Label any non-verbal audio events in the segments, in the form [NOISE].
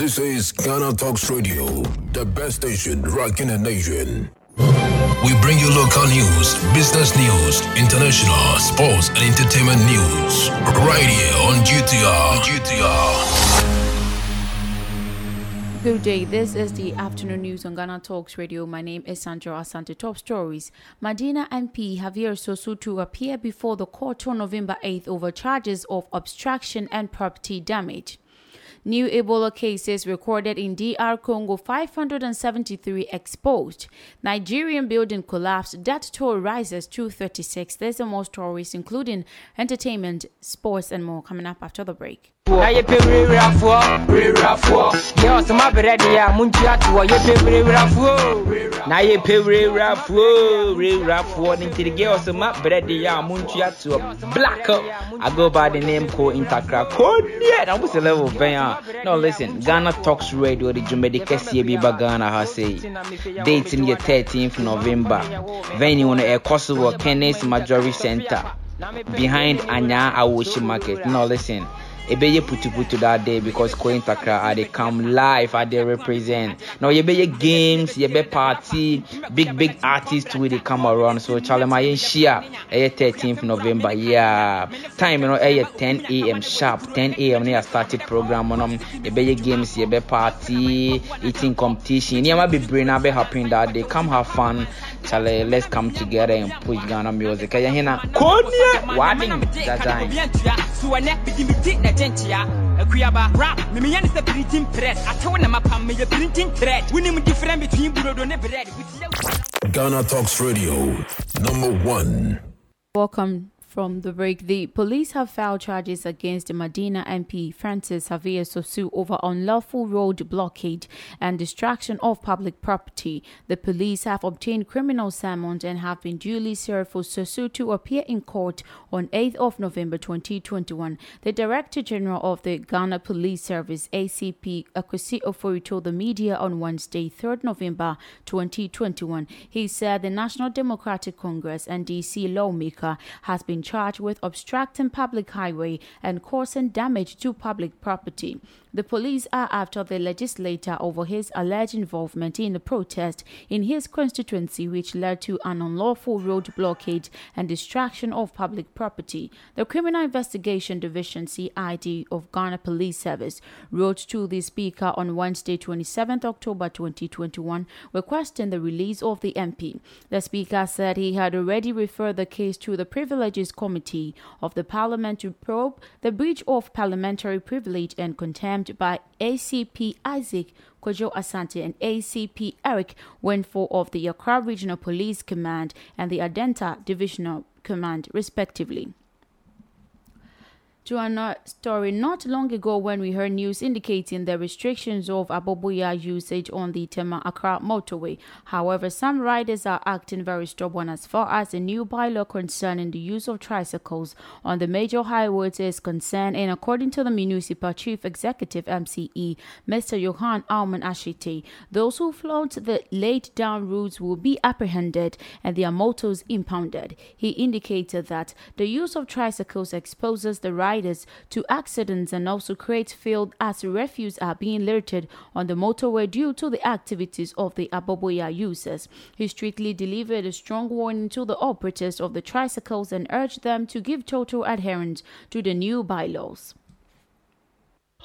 This is Ghana Talks Radio, the best station rocking the nation. We bring you local news, business news, international, sports, and entertainment news. Right here on GTR. GTR. Good day. This is the afternoon news on Ghana Talks Radio. My name is Sandra Asante. Top stories. Madina MP Xavier Sosu to appear before the court on November 8th over charges of obstruction and property damage. New Ebola cases recorded in DR Congo 573 exposed. Nigerian building collapsed. Death toll rises to 36. There's more stories, including entertainment, sports, and more coming up after the break. Na yɛpɛ werɛwerafoɔ werɛwerafoɔ deɛ ɔsoma berɛ deɛ a montu atoɔ yɛpɛ werɛwerafoɔ na yɛpɛ werɛwerafoɔ werɛwerafoɔ ne nti deɛ ɔsoma berɛ deɛ a montu atoɔ black up. I go by the name called Intakra Kodia na what's the level bɛn a no listen Ghana Talks Radio de dwumadi kɛseɛ bi ba Ghana ha sei date no yɛ 13th November. Venue ɛkɔ so wɔ Kenneth Majority Center. Behind Anya Awoshi Market. No listen ebeye putuputu that day because Koin Takra I they come live I they represent. Now yebeye games, yebe party, big big artists we they come around. So Chalema share eh 13th November. Yeah. Time know eh 10 a.m. sharp. 10 a.m. near started program them. Yebeye games, yebe party, eating competition. Yeah, be brain be happen that day. Come have fun. Chale, let's come together and push Ghana music. Kaya hina Konya Wading that time. rap memeyɛ ne sɛ printing thread atew na mapam meyɛ printing thread wonim different between burodo ne bread Ghana Talks Radio, number one. Welcome from the break. The police have filed charges against the Madina MP Francis Xavier Sosu over unlawful road blockade and destruction of public property. The police have obtained criminal summons and have been duly served for Sosu to appear in court on 8th of November 2021. The Director General of the Ghana Police Service, ACP Akwesi Ofori, told the media on Wednesday, 3rd November 2021. He said the National Democratic Congress NDC lawmaker has been charged with obstructing public highway and causing damage to public property. The police are after the legislator over his alleged involvement in a protest in his constituency, which led to an unlawful road blockade and destruction of public property. The Criminal Investigation Division (CID) of Ghana Police Service wrote to the Speaker on Wednesday, 27 October 2021, requesting the release of the MP. The Speaker said he had already referred the case to the Privileges Committee of the Parliament to probe the breach of parliamentary privilege and contempt by ACP Isaac Kojo Asante and ACP Eric Wenfo of the Accra Regional Police Command and the Adenta Divisional Command, respectively. To another story, not long ago when we heard news indicating the restrictions of Aboboya usage on the Tema Accra motorway. However, some riders are acting very stubborn as far as the new bylaw concerning the use of tricycles on the major highways is concerned. And according to the municipal chief executive MCE, Mr. Johan Alman Ashite, those who flaunt the laid down routes will be apprehended and their motors impounded. He indicated that the use of tricycles exposes the riders to accidents and also creates field as refuse are being littered on the motorway due to the activities of the Aboboya users. He strictly delivered a strong warning to the operators of the tricycles and urged them to give total adherence to the new bylaws.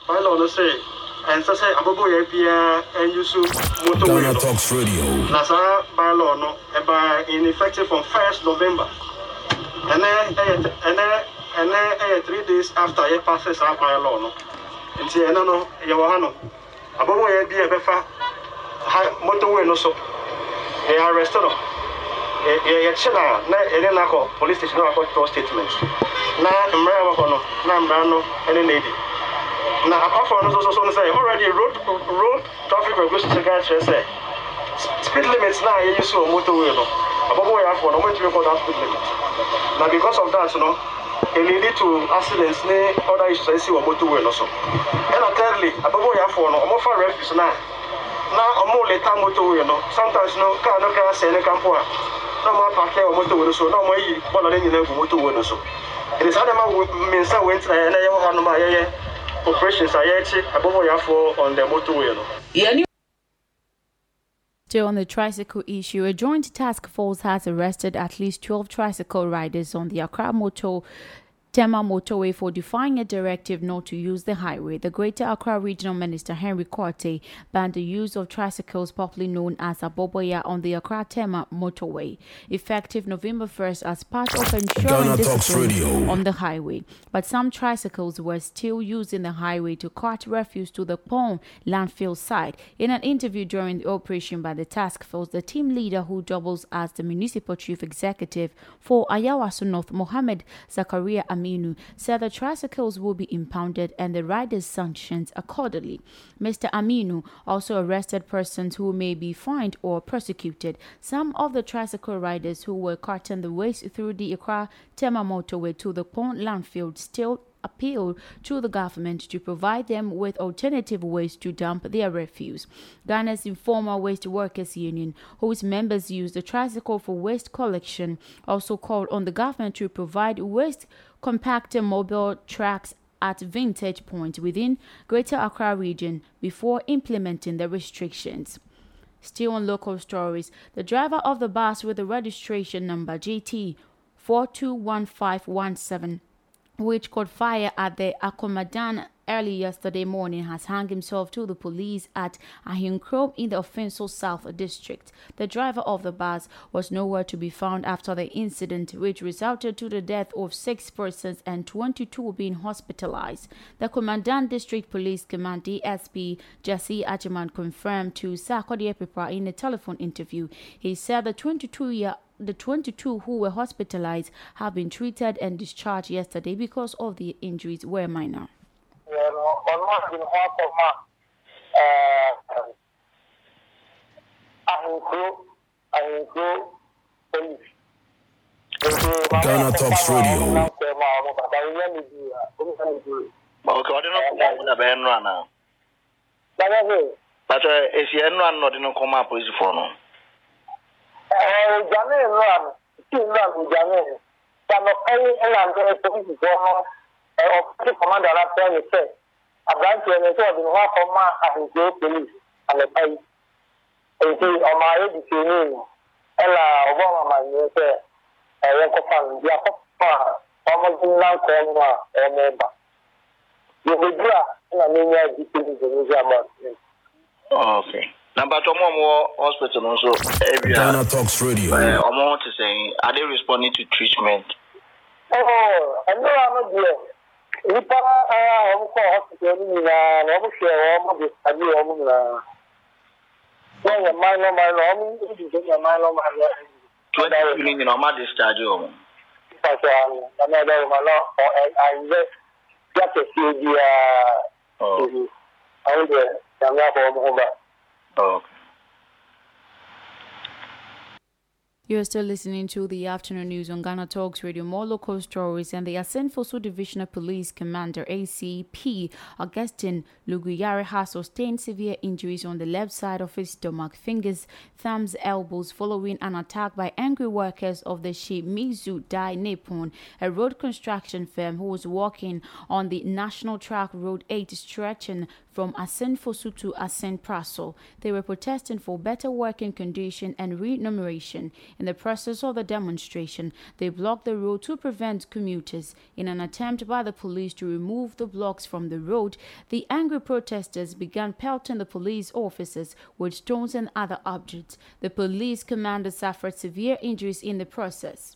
bylaw no sɛ ɛnsɛ sɛ abɔbɔyɛ biara motorway Ghana no Talks Radio. na saa bylaw no ɛba in effective from 1st november ɛnɛ ɛyɛ ɛnɛ ɛnɛ ɛyɛ three days after yɛ pass saa bylaw no? Nti ɛnɛ no yɛwɔ ha no? Abɔbɔyɛ bi a ɛbɛfa ha motorway no so? Yɛ arrest no? Yɛ- yɛ- yɛkye no a na yɛde no akɔ police station na wakɔtɔ statement. Na mmerɛ a wɔkɔ no? Na mmara no ɛne na ɛdi na apart from no so so no say already road road traffic regulations guy kyerɛ sɛ speed limit na yɛyi so wɔ motorway no? Abɔbɔ yɛ afɔ no ɔmɛtumi kɔ that speed limit. Na because of that no it lead to accidents ne other issues a ɛsi wɔ motorway no so ɛna thirdly abɔbɔ yɛ afɔ no ɔmɔfa refuse na na ɔmo leta motorway no sometimes no car no kra sɛ ne kampo a na ɔmo apake wɔ motorway no so na ɔmo ayi bɔɔla no nyinaa gu motorway no so ɛde saa nneɛma wo- mmiɛnsa wei ntina yɛ na yɛwɔ hanom a yɛyɛ operations a yɛrekye abɔbɔyɛafoɔ on the motorway no Still on the tricycle issue, a joint task force has arrested at least 12 tricycle riders on the Accra Motor Tema motorway for defying a directive not to use the highway. The Greater Accra Regional Minister Henry Quartey banned the use of tricycles popularly known as aboboya on the Accra Tema motorway, effective November 1st as part of ensuring discipline on the highway. But some tricycles were still using the highway to cart refuse to the Kpone landfill site. In an interview during the operation by the task force, the team leader who doubles as the municipal chief executive for Ayawaso North, Mohammed Zakaria Aminu said the tricycles will be impounded and the riders sanctioned accordingly. Mr. Aminu also arrested persons who may be fined or prosecuted. Some of the tricycle riders who were carting the waste through the Accra Tema motorway to the Kpone landfill still appeal to the government to provide them with alternative ways to dump their refuse. Ghana's Informal Waste Workers Union, whose members use the tricycle for waste collection, also called on the government to provide waste compactor mobile tracks at vintage Point within Greater Accra region before implementing the restrictions. Still on local stories, the driver of the bus with the registration number GT 421517 which caught fire at the Akomadan early yesterday morning, has hung himself to the police at Ahinkrom in the Offinso South District. The driver of the bus was nowhere to be found after the incident, which resulted to the death of six persons and 22 being hospitalized. The Commandant District Police Command DSP Jesse Ajiman confirmed to Sarkodie Pepra in a telephone interview. He said the 22 year the 22 who were hospitalized have been treated and discharged yesterday because of the injuries were minor. ɔno adwene ho akɔma ahonkuro ahonkuro polisi Ghana Talks Radio. ɔde no kɔma mu na bɛyɛ nnora anaa patɛ ɛsi e ɛnnora no na ɔde no kɔma apolisifoɔ no ɔgyanee nnora no sii nnora no gyanee no sanɔpɛ yi ɛna ntɛ polisifoɔ no ọfisi kọmanda n'afẹ mi sẹ aberanteɛ no nso ɔde ne ho akɔma ahemfie polis anapa yi nti ɔma ayɛ difini mu ɛna ɔbɔ amamanneɛ sɛ ɛyɛ nkɔfa no bi akɔfa a wɔmode nankɔɔ no a ɔmeba yɛbɛdu a ɛna menya difini dɛmu bi ama okay nabatɔ mu ɔmo wɔ hospital no nso ebia ghana talks radio. Ɔmo te sɛn are they responding to treatment. ɛhɔ ɛnura no deɛ nnipa a wɔkɔ hospital no nyinaa na wɔhwɛ wɔn mo de ade wɔn nyinaa na yɛ man no man no wɔn di sɛ yɛ man twenty two ni nyina wɔn adischarge wɔn. nipa sɛ ano na na ɛda wɔn ano ɔ ɛ ayɛ ya kɛseɛ biara. ɔwɔ deɛ nyamia kɔ wɔn ho ba. Okay. You're still listening to the afternoon news on Ghana Talks Radio. More local stories and the Assin Fosu Divisional Police Commander ACP Augustine Luguyare has sustained severe injuries on the left side of his stomach, fingers, thumbs, elbows following an attack by angry workers of the Shimizu Dai Nippon, a road construction firm who was working on the National Trunk Road 8 stretching from Assin Fosu to Assin Praso. They were protesting for better working condition and remuneration. In the process of the demonstration, they blocked the road to prevent commuters. In an attempt by the police to remove the blocks from the road, the angry protesters began pelting the police officers with stones and other objects. The police commander suffered severe injuries in the process.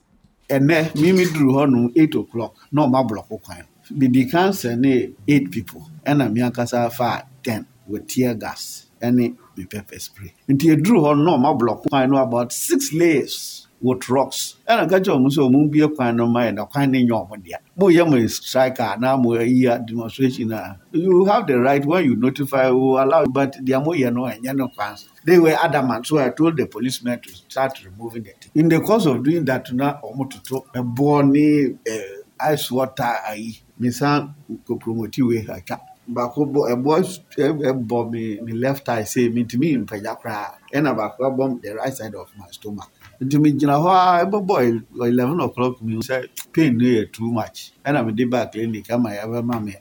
ɛnɛ mimi duru hɔ no eight o'clock. Na ɔma blɔko kwan bidi kan sɛne eight people. Ɛna mi ankasa fa ten with tear gas. Ɛne me pepper spray. Nti eduru hɔ no na ɔma blɔko kwan no about six layers with rocks. Ɛna kakyɛ ɔmo sɛ ɔmo bie kwan no ma yɛ na kwan ne nyɛ ɔmo dea mo yɛ mo strike anaa mo yi a demonstration a you have the right when you notify will allow but deɛ mo yɛ no ɛnyɛ no kwan they were adamant so I told the policemen to start removing it in the course of doing that na ɔmo toto ɛboɔ ne ɛɛ ice water ayi mesan ko promote wei eh, atwa baako bɔ ɛboɔ ɛbɔ me me left eye say me ntumi mpagya koraa ɛna baako abɔ the right side of my stomach nti megyina hɔ a ɛbɛbɔ eleven o'clock mi sɛ pain no yɛ too much. Ɛna mede ba clinic ama yɛbɛma me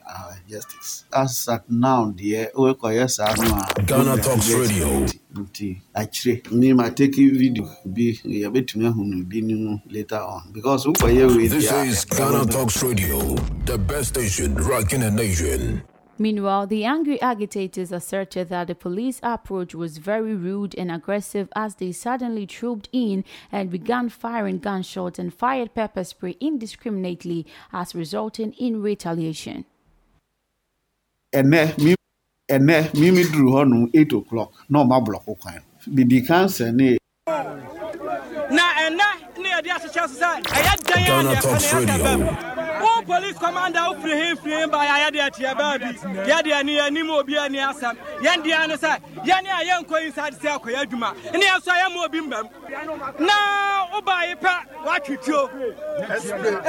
justice. As at now deɛ wokɔyɛ saa no a Ghana Talks Radio. nti akyire ne ma take video bi yɛbɛtumi ahu no bi no mu later on. Because wokɔyɛ wei This is Ghana Talks Radio, the best station rocking the nation. Meanwhile, the angry agitators asserted that the police approach was very rude and aggressive as they suddenly trooped in and began firing gunshots and fired pepper spray indiscriminately, as resulting in retaliation. ɛnɛ mi ɛnɛ mimi duru hɔ no eight o'clock. Na ɔma blɔko kwan. Bidi kansa ne. Na ɛnɛ ne yɛde ahyehyɛ so sɛ ɛyɛ dan Ghana a deɛ Talks kane Radio. Police commander wofiri he mfiri he ba yɛayɛ deɛ teɛ baabi yɛdeɛ ne yɛnim obi ani asɛm yɛn deɛ ne sɛ yɛne a yɛnkɔ inside sɛ akɔyɛ adwuma ne yɛ so a yɛma obi mbam na wobaeɛ pɛ woatwe tuo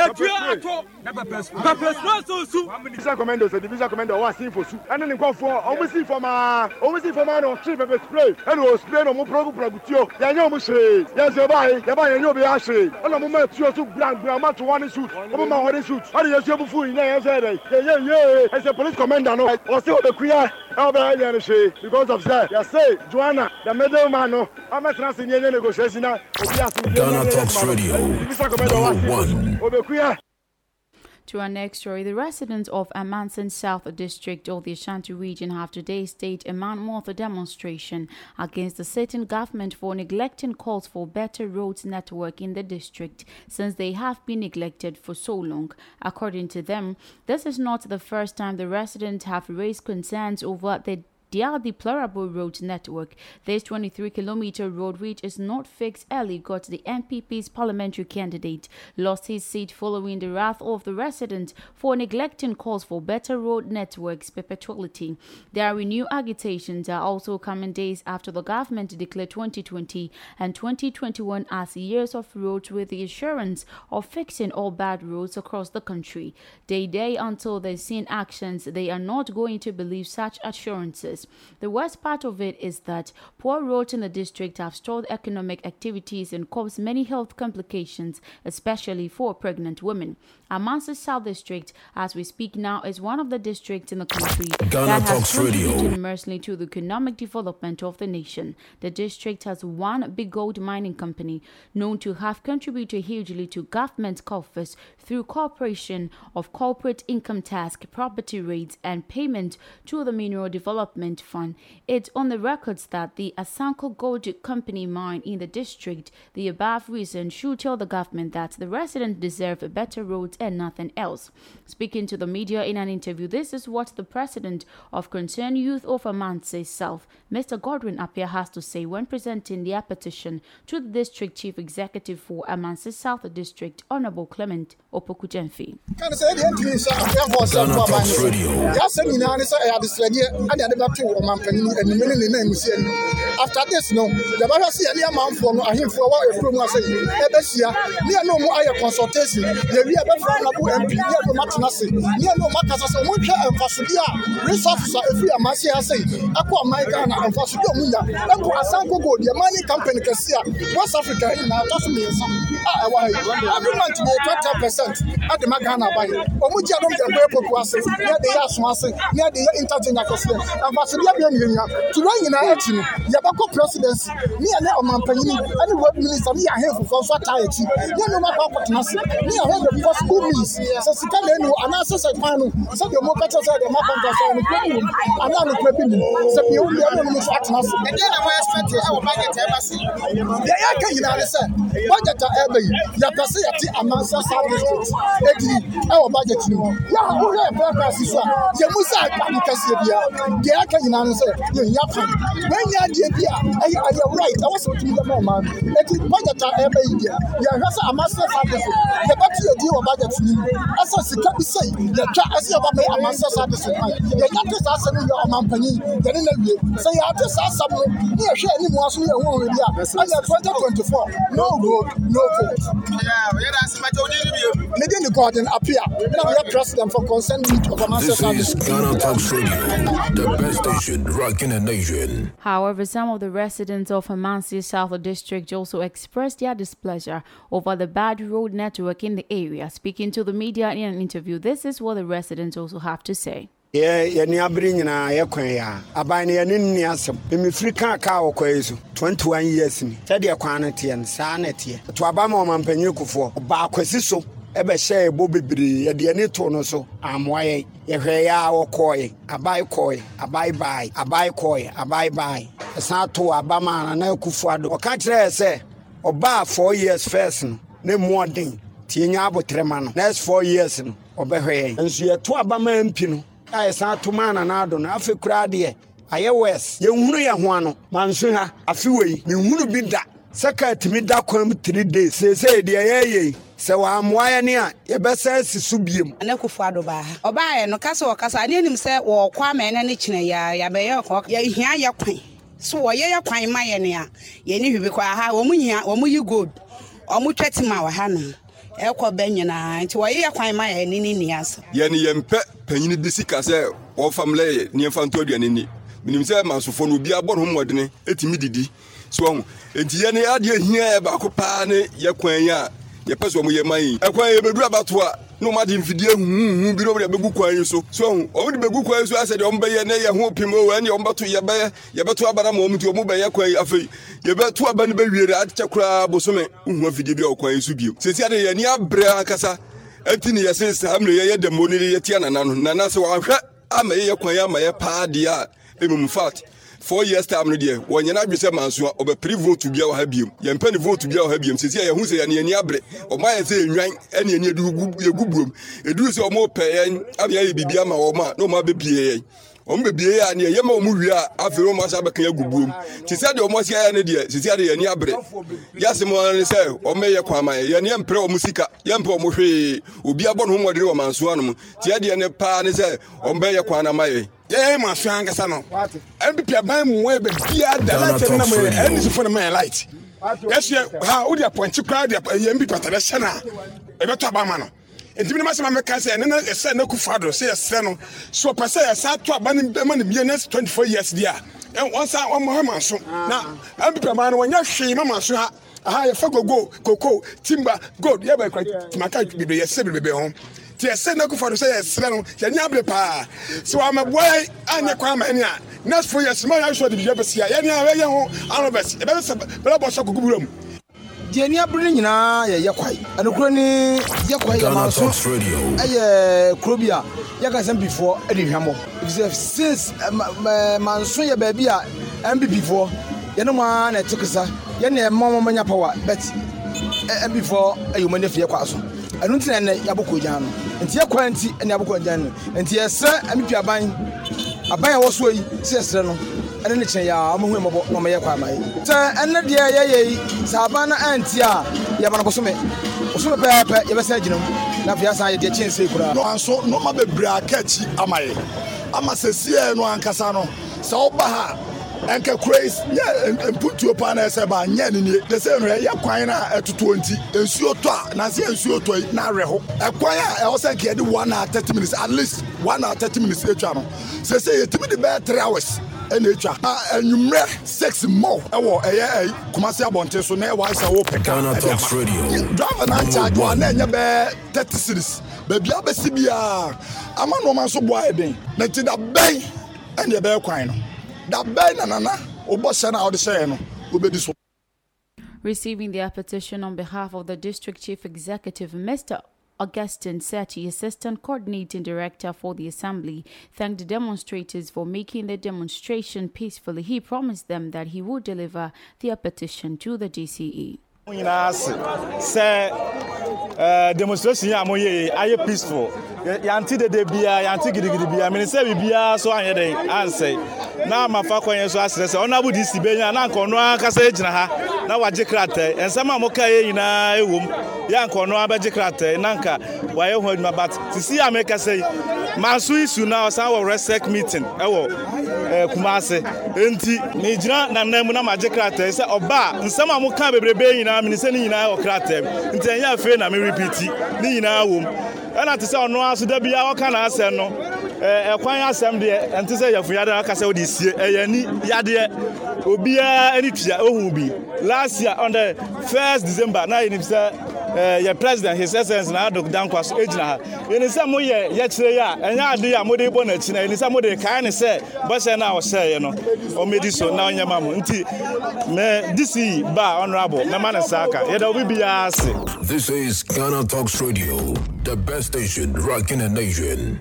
ɛtuo ato pɛpɛsuro so su division commander sɛ division commander ɔwɔ asen fo su ɛne ne nkɔfoɔ ɔmo si fam aa ɔmo si fam aa na ɔtwe pɛpɛ spray ɛna ɔ spray na ɔmo puragu tuo yɛnyɛ ɔmo hwee yɛnsɛ yɛbae yɛba yɛnyɛ obi ahwee ɛna ɔmo ma tuo so gbrangbrang ɔmo ato wɔne suit ɔmo ma wɔne suit ɔne yɛsu ebufu yi na yɛnsɛ dɛ yɛyɛ yie ɛsɛ police commander no ɔse ɔbɛkuya ɛwɔ bɛyɛ yɛn no hwee because of sɛ yɛse joanna the middle man no ɔmɛtena se nyɛnyɛ negotiation na obi ase Ghana Talks Radio, number one. ɔbɛkuya To our next story, the residents of Amansie South District of the Ashanti region have today staged a man month demonstration against the sitting government for neglecting calls for better roads network in the district since they have been neglected for so long. According to them, this is not the first time the residents have raised concerns over the their deplorable road network. This 23 kilometer road, which is not fixed early, got the NPP's parliamentary candidate lost his seat following the wrath of the residents for neglecting calls for better road networks perpetuity. There are renewed agitations are also coming days after the government declared 2020 and 2021 as years of roads with the assurance of fixing all bad roads across the country. Day day until they see actions, they are not going to believe such assurances. The worst part of it is that poor roads in the district have stalled economic activities and caused many health complications, especially for pregnant women. Amansie South District, as we speak now, is one of the districts in the country Ghana that has Talks Radio. contributed immensely to the economic development of the nation. The district has one big gold mining company known to have contributed hugely to government coffers through cooperation of corporate income tax, property rates, and payment to the Mineral Development Fund. It's on the records that the Asanko Gold Company mine in the district. The above reason should tell the government that the residents deserve better roads and nothing else. Speaking to the media in an interview, this is what the president of Concerned Youth of Amansie South, Mr. Godwin Appiah, has to say when presenting their petition to the district chief executive for Amansie South District, Honorable Clement Opokujemfi. kan sɛ ɛdeɛ ntumi nsa yɛnkɔ ɔsɛ Ghana Talks Radio. Ade ade bɛto ɔmampanin anim ne ne na amusi anim after this no yɛbɛhwɛ sɛ yɛne amanfoɔ no ahemfoɔ wɔ ɛkurom ase ɛbɛhyia ne yɛne ɔmo ayɛ consultation. Yɛwie ɛbɛfra nabo mp ne yɛde ɔmo atena ase ne yɛne ɔmo akasa sɛ ɔmo nhwɛ mfasodeɛ a resources a ɛfiri amase ase ɛkɔ ɔman ghana mfasodeɛ ɔmo nya ɛmpo asanko gold yɛ mining company kɛse a west africa yi nyinaa ɛtɔ so mmiɛnsa a ɛwɔ ha yi every month na yɛtwa ten percent ɛde ma ghana aba yi ɔmo gye adom yɛ bɛyɛ poku ase ne yɛde yɛ aso ase ne yɛde yɛ interchange akɛseɛ mfasodeɛ bɛyɛ mmiɛnua tura nyinaa akyi no yɛbɛkɔ presidency ne yɛ ne ɔmampanyini ɛne road minister ne yɛ ahemfo nso ataa akyi ne yɛne ɔmo akɔ akɔtena ase ne yɛ the because school means sɛ sika na enu anaasɛ sɛ kwan no sɛdeɛ ɔmo kɛkyɛ sɛ deɛ ɔmo akɔnta sɛ ɔno kura bi wom anaa no kura bi nim sɛ bia wɔn mmienu no nso atena ase. ɛdeɛ na wɔn expect ɛwɔ budget ɛba se. deɛ yɛaka nyinaa ne sɛ budget a ɛbɛ yi yɛpɛ sɛ yɛte amansa south district edi ɛwɔ budget no mu yɛ a wohwɛ yɛ pɛrɛ pɛrɛ si so a yɛ mu sɛ ade kɛseɛ biara deɛ yɛaka nyinaa ne sɛ yɛ nya fan wɔn nyɛ adeɛ bi a ɛyɛ ɛyɛ right. Ɛwɔ sɛ otumi dɛm ɔman no eti budget a ɛbɛ yi deɛ yɛhwɛ sɛ amansa south district yɛbɛto yɛ di wɔ budget no mu ɛsɛ sika bi sɛ yɛtwa ɛsɛ yɛba bɛyɛ amansa south district man yɛnya te saa asɛm yi yɛ ɔmampanyin yɛne na wie sɛ yɛate saa asɛm no ne yɛhwɛ anim aso ne yɛho ɔhwɛ bi a ɛyɛ 2024 no road no vote mede ne gordon apia na meyɛ president for concerned youth of amansa This south is Ghana Talks Radio, the best station rocking the nation. However, some of the residents of Amansie South District also expressed their displeasure over the bad road network in the area. Speaking to the media in an interview, this is what the residents also have to say. yɛ yɛni abiri nyinaa yɛ kwan yɛ a aban no yɛne nni asɛm mmifiri kaa kaa wɔ kwan yi so 21 years ni sɛdeɛ kwan no teɛ no saa na ɛteɛ to aba ma ɔmampanyin kufoɔ ɔbaakwasi so ɛbɛhyɛ ɛbɔ bebree yɛde ani to no so. Amoa yɛn yɛhwɛ yɛ a wɔkɔɔɛ abae kɔɔɛ abae bae abae kɔɔɛ abae bae ɛsan to aba ma nana akufo ado ɔka kyerɛ yɛ sɛ ɔbaa four years first no ne mu ɔden tie nya abotrɛma no next four years no ɔbɛhwɛ yɛn nso yɛto aba ma mpi no a yɛsan to ma nana ado no afei koraa deɛ ayɛ west yɛnhunu yɛn ho ano manso ha afe wei menhunu bi da. Sɛ ka atumi da kwan mu three days. Seesei deɛ yɛyɛ yi sɛ wɔamoa yɛ ne a yɛbɛsɛ si so biom ne kofo ado baa ha. Ɔbaayɛ no kasa. Ɔkasa ne anim sɛ wɔkɔ ama ɛne ne kyerɛ yɛ a yɛbɛyɛ yɛhia yɛ kwan. So wɔyɛ yɛ kwan ma yɛ ne a yɛne hwebe kɔ. Ha wɔn hia wɔn yi gold. Wɔn twɛ ti ma wɔ ha no ɛkɔ bɛ nyinaa. Nti wɔyɛ yɛ kwan ma yɛ ne ne ni asɛm yɛne yɛmpɛ panyini bi sika sɛ wɔfam lɛ nneɛmfa nto aduane ni menim sɛ mansofoɔ no obiaa bɔ ne ho mmɔdene ɛtumi didi. So ɔho enti yɛne adeɛ hia ɛ baako paa ne yɛ kwan yi a yɛpɛ sɛ ɔmo yɛ ma yi. Ɛkwan yɛ bɛduru abato a na ɔmo ade mfidie huhuhu bi na ɔmo de bɛgu kwan yi so. So ɔmo de bɛgu kwan yi so asɛ deɛ ɔmo bɛyɛ ne yɛ ho pim o ɛne ɔmo bɛto yɛbɛyɛ yɛbɛto aba na ma ɔmo nti ɔmo bɛyɛ kwan yi. Afei yɛbɛto aba no bɛwie de akyɛ koraa bosome. Nhu afidie bi a ɔkwan yi so bio. Sɛsi ade yɛni abrɛ ankasa. Ɛnti ne yɛse saa mmerɛ yɛyɛ no de yɛtia nana no. Nana sɛ wɔahwɛ ama yɛyɛ kwan yi ama yɛ paa four years time no deɛ wɔnyɛ no adwe sɛ manso a ɔbɛpere vote bia wɔ ha biom yɛmpɛ ne vote bia wɔ ha biom sɛsi a yɛhu sɛ yɛne ani abere ɔma yɛ sɛ ɛnwan ɛne ani yɛgu buom ɛduru sɛ ɔma pɛ yɛn ame ayɛ biribi ama wɔm a na ɔma bɛbie yɛn. Ɔmo bebie yɛ a neɛ yɛma ɔmo wie a afei ɔmo asa bɛka agu buom te sɛ deɛ ɔmo asi ayɛ no deɛ sisi ade yɛni abere yɛasɛm ne sɛ ɔmo yɛ kwan ma yɛ yɛne yɛmpere ɔmo sika yɛmpɛ ɔmo hwee. Obi abɔ ne ho mmɔdene wɔ mansoa no mu. Te ɛdeɛ ne paa ne sɛ ɔmo bɛyɛ kwan na ma yɛ yɛyɛ ma so ankasa no mpp aban mu wɔ baabiaa da light. No nam ɛnisifo no ma yɛ light yɛsoɛ ha wode apɔnkye koraa de yɛ mpp atare hyɛ no. A ɛbɛtɔ aba ma no nti mi ma sɛ ma mɛka sɛ ɛne na ɛsɛ ne kufa do sɛ yɛsrɛ no. So ɔpɛ sɛ yɛsa to aba no bɛma no bie next 24 years deɛ a wɔnsa wɔmmɔ ha ma so na mpp aban no wɔnyɛ hwee ma ma so ha aha yɛfa gogo koko timba gold yɛbɛ kura timaka bebree yɛsɛ bebree ho. Nti ɛsɛ ne kufa do sɛ yɛsrɛ no yɛnyɛ abere paa. Sɛ wɔamɛboa yɛ anyɛ kwan ama ɛne a next four years ma yɛahwɛ de biribi bɛsi a yɛne a bɛyɛ ho anobɛs yɛbɛbɛ sɛ bɛlɛbɔ sɛ kogo wura mu deɛ ni abere no nyinaa yɛ yɛ kwae ɛnokoro ne yɛ kwae yɛ manso ɛyɛ kuro bi a yɛka sɛ mpifoɔ de hwammɔ ɛfisɛ since manso yɛ baabi a mpipifoɔ yɛne mu a na ɛte kesa yɛne ɛma mɔmanya power but mpifoɔ ɛyɛ ɔmani afiri yɛkɔa so. Ɛno nti ɛnɛ yɛabɔ kɔgyan no. Nti yɛkwa nti ɛne yɛabɔ kɔgyan no. Nti yɛsrɛ mpi aban. Aban a ɛwɔ yi sɛ yɛsrɛ no ɛne ne kyerɛ yɛ a ɔmo hu mmɔbɔ na ɔmɛyɛ kɔ ama yi. Sɛ ɛnɛ deɛ yɛyɛ yi sɛ aban no anti a yɛba no bosome. Bosome pɛɛpɛ yɛbɛsɛ agyina mu. Na afei asan yɛdeɛ kyɛnsee koraa. Nso nɔɔma bebree aka akyi ama yɛ. Ama sɛsiɛ no ankasa no sɛ woba ha ɛnka kura yi nyɛ mputuo paa na ɛsɛ ba nyɛ ne nie de sɛ no ɛyɛ kwan na ɛtotoɔ nti nsuo tɔ a na sɛ nsuo tɔ yi na awerɛ ho. Ɛkwan a ɛwɔ sɛ nka yɛde one hour thirty minutes at least one hour thirty minutes atwa no. Sɛ yɛtumi de bɛyɛ three hours ɛna atwa na anwummerɛ six mɔ ɛwɔ ɛyɛ ɛyi kumase abɔnten so na ɛwɔ ayisa wo pɛka ɛde ama driver na charge wa na ɛnyɛ bɛɛ thirty series. Baabi abɛsi biara ama nneɛma nso boa yɛ den. Na ti da bɛn ɛna ɛbɛyɛ kwan no Receiving their petition on behalf of the District Chief Executive, Mr. Augustine Seti, Assistant Coordinating Director for the Assembly, thanked the demonstrators for making the demonstration peacefully. He promised them that he would deliver their petition to the DCE. Nyinaa ase sɛ ɛɛ demonstration yi a mo yɛ ayɛ peaceful. Yante dede bia yante gidigidi bia. Mene sɛ biribiara so anyɛ den ansɛe na amafa kwan yɛn so aserɛ sɛ ɔno abo dc bɛnya na anka ɔno ankasa gyina ha na wagye krataa ɛnsɛm a moka yɛ nyinaa ɛwom yɛ anka ɔno abɛgye krataa na anka wayɛ ho adwuma but sisi a mekasa yi manso isu na ɔsan wɔ resec meeting ɛwɔ ɛɛ kumase enti megyina nanan mu na magye krataa sɛ ɔba a nsɛm a moka bebrebe nyinaa mene sɛ ne nyinaa wɔ krataa mu. Nti ɛnyɛ afei na me repeat. Ne nyinaa wom ɛna te sɛ ɔno aso da bia wɔka n'asɛm no ɛkwan asɛm deɛ ɛnte sɛ yɛfo yadeɛ aka sie. Ɛyɛ ni yadeɛ. Obiara ani tua ohu bi. Last year on the first december na yɛnim sɛ yɛ president his excellence na adok dankwa so gyina ha. Yɛni sɛ moyɛ yɛkyerɛ yi a ɛnyɛ ade a mode bɔ n'akyi na yɛni sɛ mode kae ne sɛ bɔhyɛ no a ɔhyɛeɛ no ɔmɛdi so na ɔnyɛ ma mo. Nti me dc ba honorable mɛma ne saa ka yɛda obi biara ase. This is Ghana Talks Radio, the best station rocking the nation.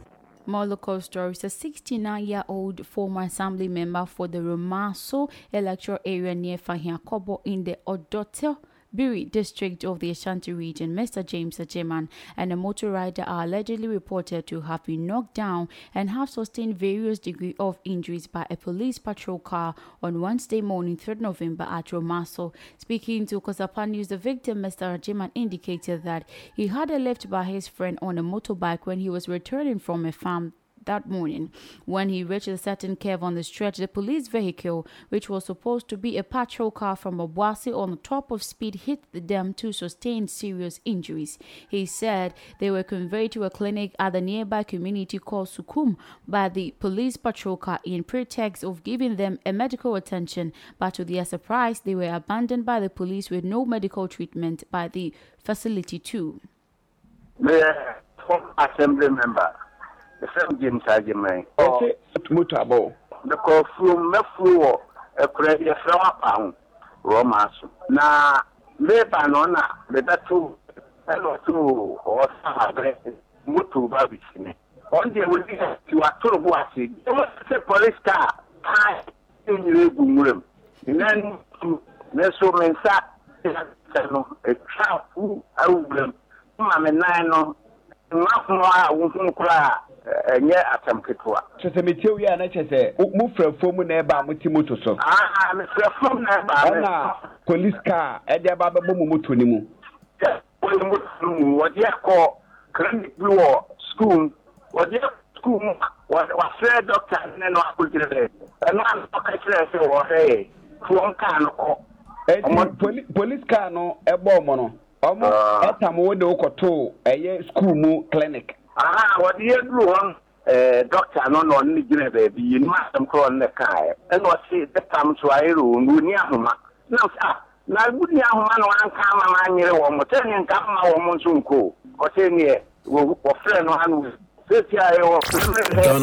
More local stories. A 69 year old former assembly member for the Romaso electoral area near Fahiakobo in the Odotel Biri district of the Ashanti region, Mr. James Ajeman and a motor rider are allegedly reported to have been knocked down and have sustained various degree of injuries by a police patrol car on Wednesday morning, 3rd November at Romaso. Speaking to Kosapa News, the victim, Mr. Ajeman, indicated that he had a by his friend on a motorbike when he was returning from a farm that morning. When he reached a certain curve on the stretch, the police vehicle, which was supposed to be a patrol car from Obuasi on the top of speed, hit the them to sustain serious injuries. He said they were conveyed to a clinic at the nearby community called Sukum by the police patrol car in pretext of giving them a medical attention, but to their surprise, they were abandoned by the police with no medical treatment by the facility too. Former assembly member. The same James Ajiman. Ɔte moto abɔ. Bɛkɔ fuom mɛfuo wɔ ɛkura yɛfrɛ wa pa ho rɔma so. Na meba no na bɛbɛto ɛna ɔto ɔsa abrɛ moto ba bi si ne. Ɔn deɛ wodi ti watoro bo ase. Ɛwɔ sɛ police car kaa ɛnyere egu nwura mu. Nan tu ne so me nsa ɛsɛ no etwa fu awura mu. Mma me nan no mmafono a wohun koraa ɛnyɛ asɛm ketewa. kyɛ sɛ metie wie a na kyɛ sɛ mofra fam na ɛba a mote moto so. Aa mefra fam na ɛba ɛna police car ɛde aba bɛbɔ mo moto no mu. Wɔde akɔ clinic bi wɔ school. Wɔde school mu wɔafrɛ doctor ne no akɔgyina dɛ ɛno a ɔka kyerɛ sɛ wɔhwɛ fuom car no kɔ. Police car no ɛbɔɔ mo no ɔmo ɛtam wo de wokɔtoo ɛyɛ school mu clinic. Aha wɔde yɛ duru hɔ dɔkta no na ɔne ne gyina baabi yi nim asɛm korɔ ne kaeɛ ɛna ɔse dɛtam so ayerɛ wɔ no ɔni ahoma na ɔsɛ ah na woni ahoma na wanka ama no anyere wɔ mo sɛ ne nka ma wɔ mo nso nkɔ ɔsɛ neɛ wɔfrɛ no ano sɛsi a yɛwɔ fɛbiaeɛ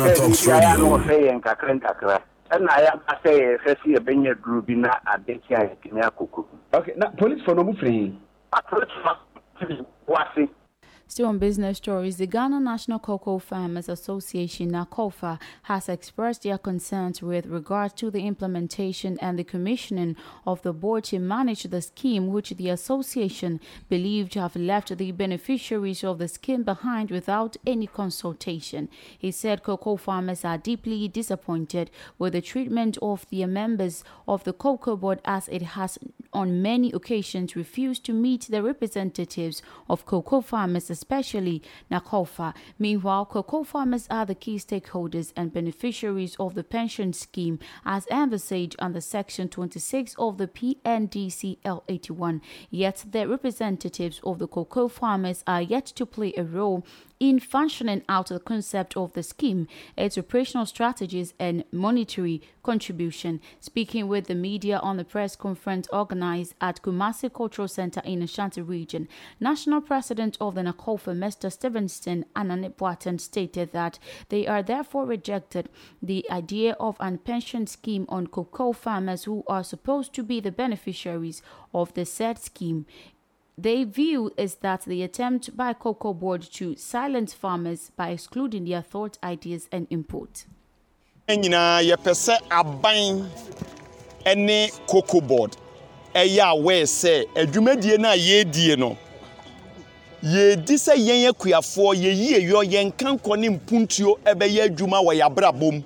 na wɔfrɛ yɛ nkakra nkakra ɛna yɛaba sɛ yɛhwɛ sɛ yɛbɛnya duru bi na adekyi a yɛtumi akɔkɔ okay na policefoɔ no ɔmo firi he apolicefoɔ wase Still on business stories, the Ghana National Cocoa Farmers Association, NACOFA, has expressed their concerns with regard to the implementation and the commissioning of the board to manage the scheme, which the association believed to have left the beneficiaries of the scheme behind without any consultation. He said cocoa farmers are deeply disappointed with the treatment of their members of the cocoa board as it has on many occasions refused to meet the representatives of cocoa farmers especially NACOFA. Meanwhile, cocoa farmers are the key stakeholders and beneficiaries of the pension scheme as envisaged under Section 26 of the PNDCL 81. Yet, the representatives of the cocoa farmers are yet to play a role in functioning out the concept of the scheme, its operational strategies, and monetary contribution. Speaking with the media on the press conference organized at Kumasi Cultural Center in Ashanti region, National President of the NACOFA, Mr. Stevenson Anane Boateng, stated that they are therefore rejected the idea of an pension scheme on cocoa farmers who are supposed to be the beneficiaries of the said scheme. They view is that the attempt by Cocoa Board to silence farmers by excluding their thought, ideas, and input. nyinaa yɛpɛ sɛ aban ne cocoa board. Ɛyɛ aware sɛ adwumadie no a yɛredie no. Yɛredi sɛ yɛn akuafoɔ yɛyi eyɔ yɛn kankɔ ne mpuntuo ɛbɛyɛ adwuma wɔ yɛabrabɔ mu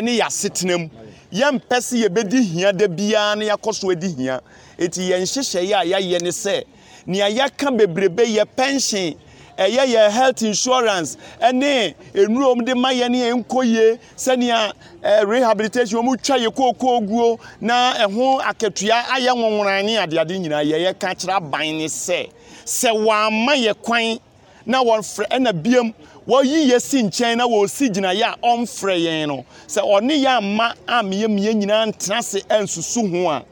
ne yɛasetena mu. Yɛmpɛ sɛ yɛbɛdi hia da biara na yɛakɔ so adi hia. Eti yɛn nhyehyɛeɛ a yɛayɛ ne sɛ nea yɛaka bebrebe yɛ pension ɛyɛ yɛ health insurance ɛne enuom de ma yɛ ne yɛn nkɔ yie sɛnea rehabilitation wɔn twa yɛ kookoo guo na ɛho akatua ayɛ nwonworan ne adeade nyinaa yɛyɛ ka kyerɛ aban ne sɛ sɛ wɔama yɛ kwan na wɔn frɛ ɛna biem wɔyi yɛ si nkyɛn na wɔsi gyinaeɛ a ɔmfrɛ yɛn no sɛ ɔne yɛ ama ameamea nyinaa ntena ase nsusu ho a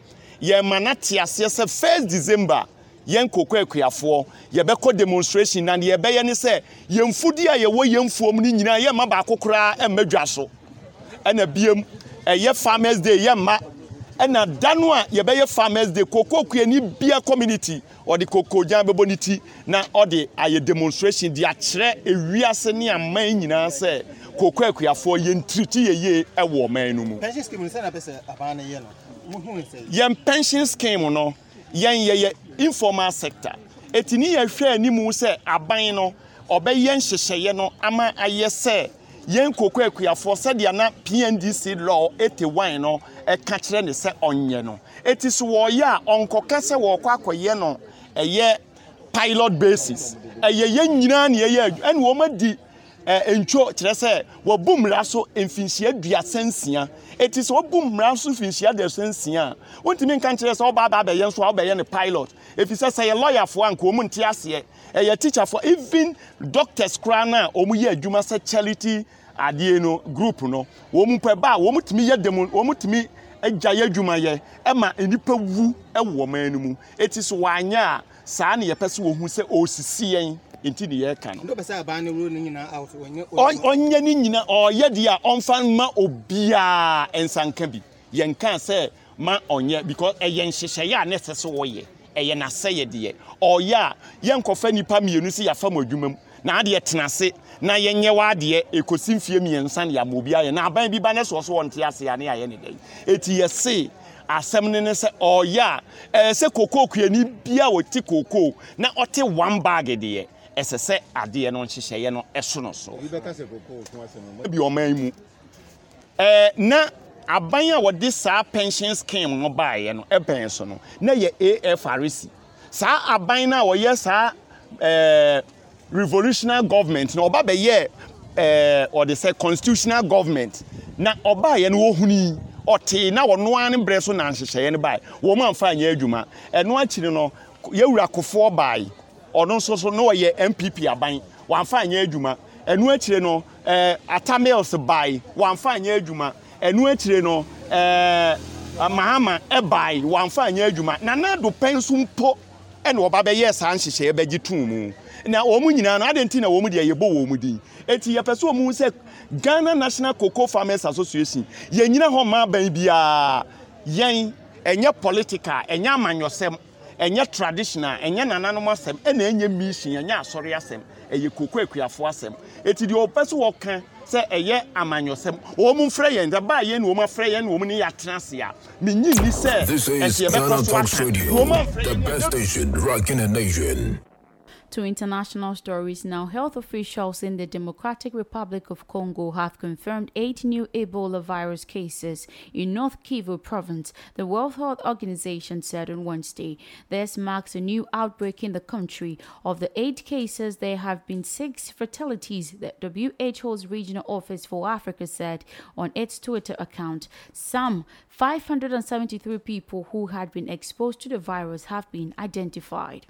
yɛma no te aseɛ sɛ first december yɛn koko akuafoɔ yɛbɛkɔ demonstration na deɛ yɛbɛyɛ ne sɛ yɛn mfudie a yɛwɔ yɛn mfuom no nyinaa yɛmma baako koraa mma dwa so ɛna biem ɛyɛ farmers day yɛmma ɛna da no a yɛbɛyɛ farmers day koko kuani bia community ɔde koko gyan bɛbɔ ne ti na ɔde ayɛ demonstration de akyerɛ ewiase ne aman nyinaa sɛ koko akuafoɔ yɛn tiriti yɛ yie ɛwɔ ɔman no mu. pension scheme sɛ na pɛ sɛ aban no yɛ no muhu sɛ. yɛn pension scheme no yɛn yɛyɛ informal sector. Eti ni yɛhwɛ anim sɛ aban no ɔbɛyɛ nhyehyɛeɛ no ama ayɛ sɛ yɛn koko akuafoɔ sɛdeɛ na pndc law eighty one no ɛka kyerɛ ne sɛ ɔnyɛ no. Eti so wɔɔyɛ a ɔnkɔka sɛ wɔɔkɔ akɔyɛ no ɛyɛ pilot basis. Ɛyɛ yɛn nyinaa na yɛyɛ ɛna wɔn adi ɛɛ ntwo kyerɛ sɛ wɔbu mmara so mfinhyia duasa nsia eti sɛ wɔbu mmara so mfinhyia duasa nsia a wɔntumi nka kyerɛ sɛ ɔba aba abɛyɛ nso a ɔbɛyɛ no pilot. Efisɛ sɛ yɛ lɔyafoɔ a nka wɔn nte aseɛ. Ɛyɛ teacherfoɔ even doctors koraa na wɔn yɛ adwuma sɛ charity adeɛ no group no. Wɔn pɛ ba a wɔn tumi yɛ demo wɔn tumi agya yɛ adwumayɛ ɛma nipa wu ɛwɔ ɔman no mu. Eti so wɔanyɛ a saa na yɛpɛ sɛ wɔn sɛ ɔresisi nti ne yɛreka no. sɛ ɔnyɛ ne nyinaa ɔyɛ deɛ a ɔnfa ma obiara nsanka bi. Yɛn kan sɛ ma ɔnyɛ because ɛyɛ nhyehyɛeɛ a ne sɛ so wɔyɛ. Ɛyɛ n'asɛyɛ deɛ. Ɔyɛ a yɛnkɔfa nipa mmienu si yafa mu adwuma mu. Na adeɛ tena ase na yɛnyɛ w'adeɛ ekosi mfie mmiɛnsa ne yamma obi ayɛ na aban bi ba ne soɔ so wɔn te ase a ne ayɛ ne dɛ eti yɛse asɛm ne ne sɛ ɔyɛ a ɛyɛ sɛ koko kuani bia wɔte koko na ɔte one bag deɛ ɛsɛ sɛ adeɛ no nhyehyɛeɛ no ɛso no so. ebi ɔman mu ɛɛ na aban a wɔde saa pension scheme no baeɛ no ɛbɛn so no na yɛ afrc saa aban no a wɔyɛ saa ɛɛ revolutionary government na ɔba bɛyɛ ɛɛ ɔde sɛ constitutional government na ɔbaeɛ no wɔhuni ɔtee na ɔno ara ne brɛ so na nhyehyɛeɛ no bae wɔn amfa anyɛ adwuma. Ɛno akyiri no yɛwura kofoɔ bae ɔno nso so na ɔyɛ npp aban. Wɔamfa anyɛ adwuma. Ɛno akyire no ɛɛ atamils bae. Wɔamfa anyɛ adwuma. Ɛno akyire no ɛɛ mahama ɛbae. Wɔamfa anyɛ adwuma. Nana do pɛn nso mpo ɛna ɔba bɛyɛ saa nhyehyɛeɛ bɛgye tum mu. Na wɔn nyinaa no adi nti na wɔn deɛ yɛbɔ wɔn din? Eti yɛpɛ sɛ wɔn sɛ ghana national cocoa farmers association yɛnyina hɔ maa bɛn biara. Yɛn ɛnyɛ political ɛnyɛ amanyɔsɛm ɛnyɛ traditional ɛnyɛ nananom asɛm ɛna ɛnyɛ mission ɛnyɛ asɔre asɛm ɛyɛ cocoa akuafoɔ asɛm eti deɛ ɔpɛ so wɔka sɛ ɛyɛ amanyɔsɛm wɔn mfrɛ yɛn dɛ baa yɛn na wɔn afrɛ yɛn na wɔn ne yɛ atena ase a menyi ni sɛ Ghana yɛbɛkɔ so aka wɔn afrɛ rocking the nation. To international stories now, health officials in the Democratic Republic of Congo have confirmed eight new Ebola virus cases in North Kivu province, the World Health Organization said on Wednesday. This marks a new outbreak in the country. Of the eight cases, there have been six fatalities, the WHO's regional office for Africa said on its Twitter account. Some 573 people who had been exposed to the virus have been identified.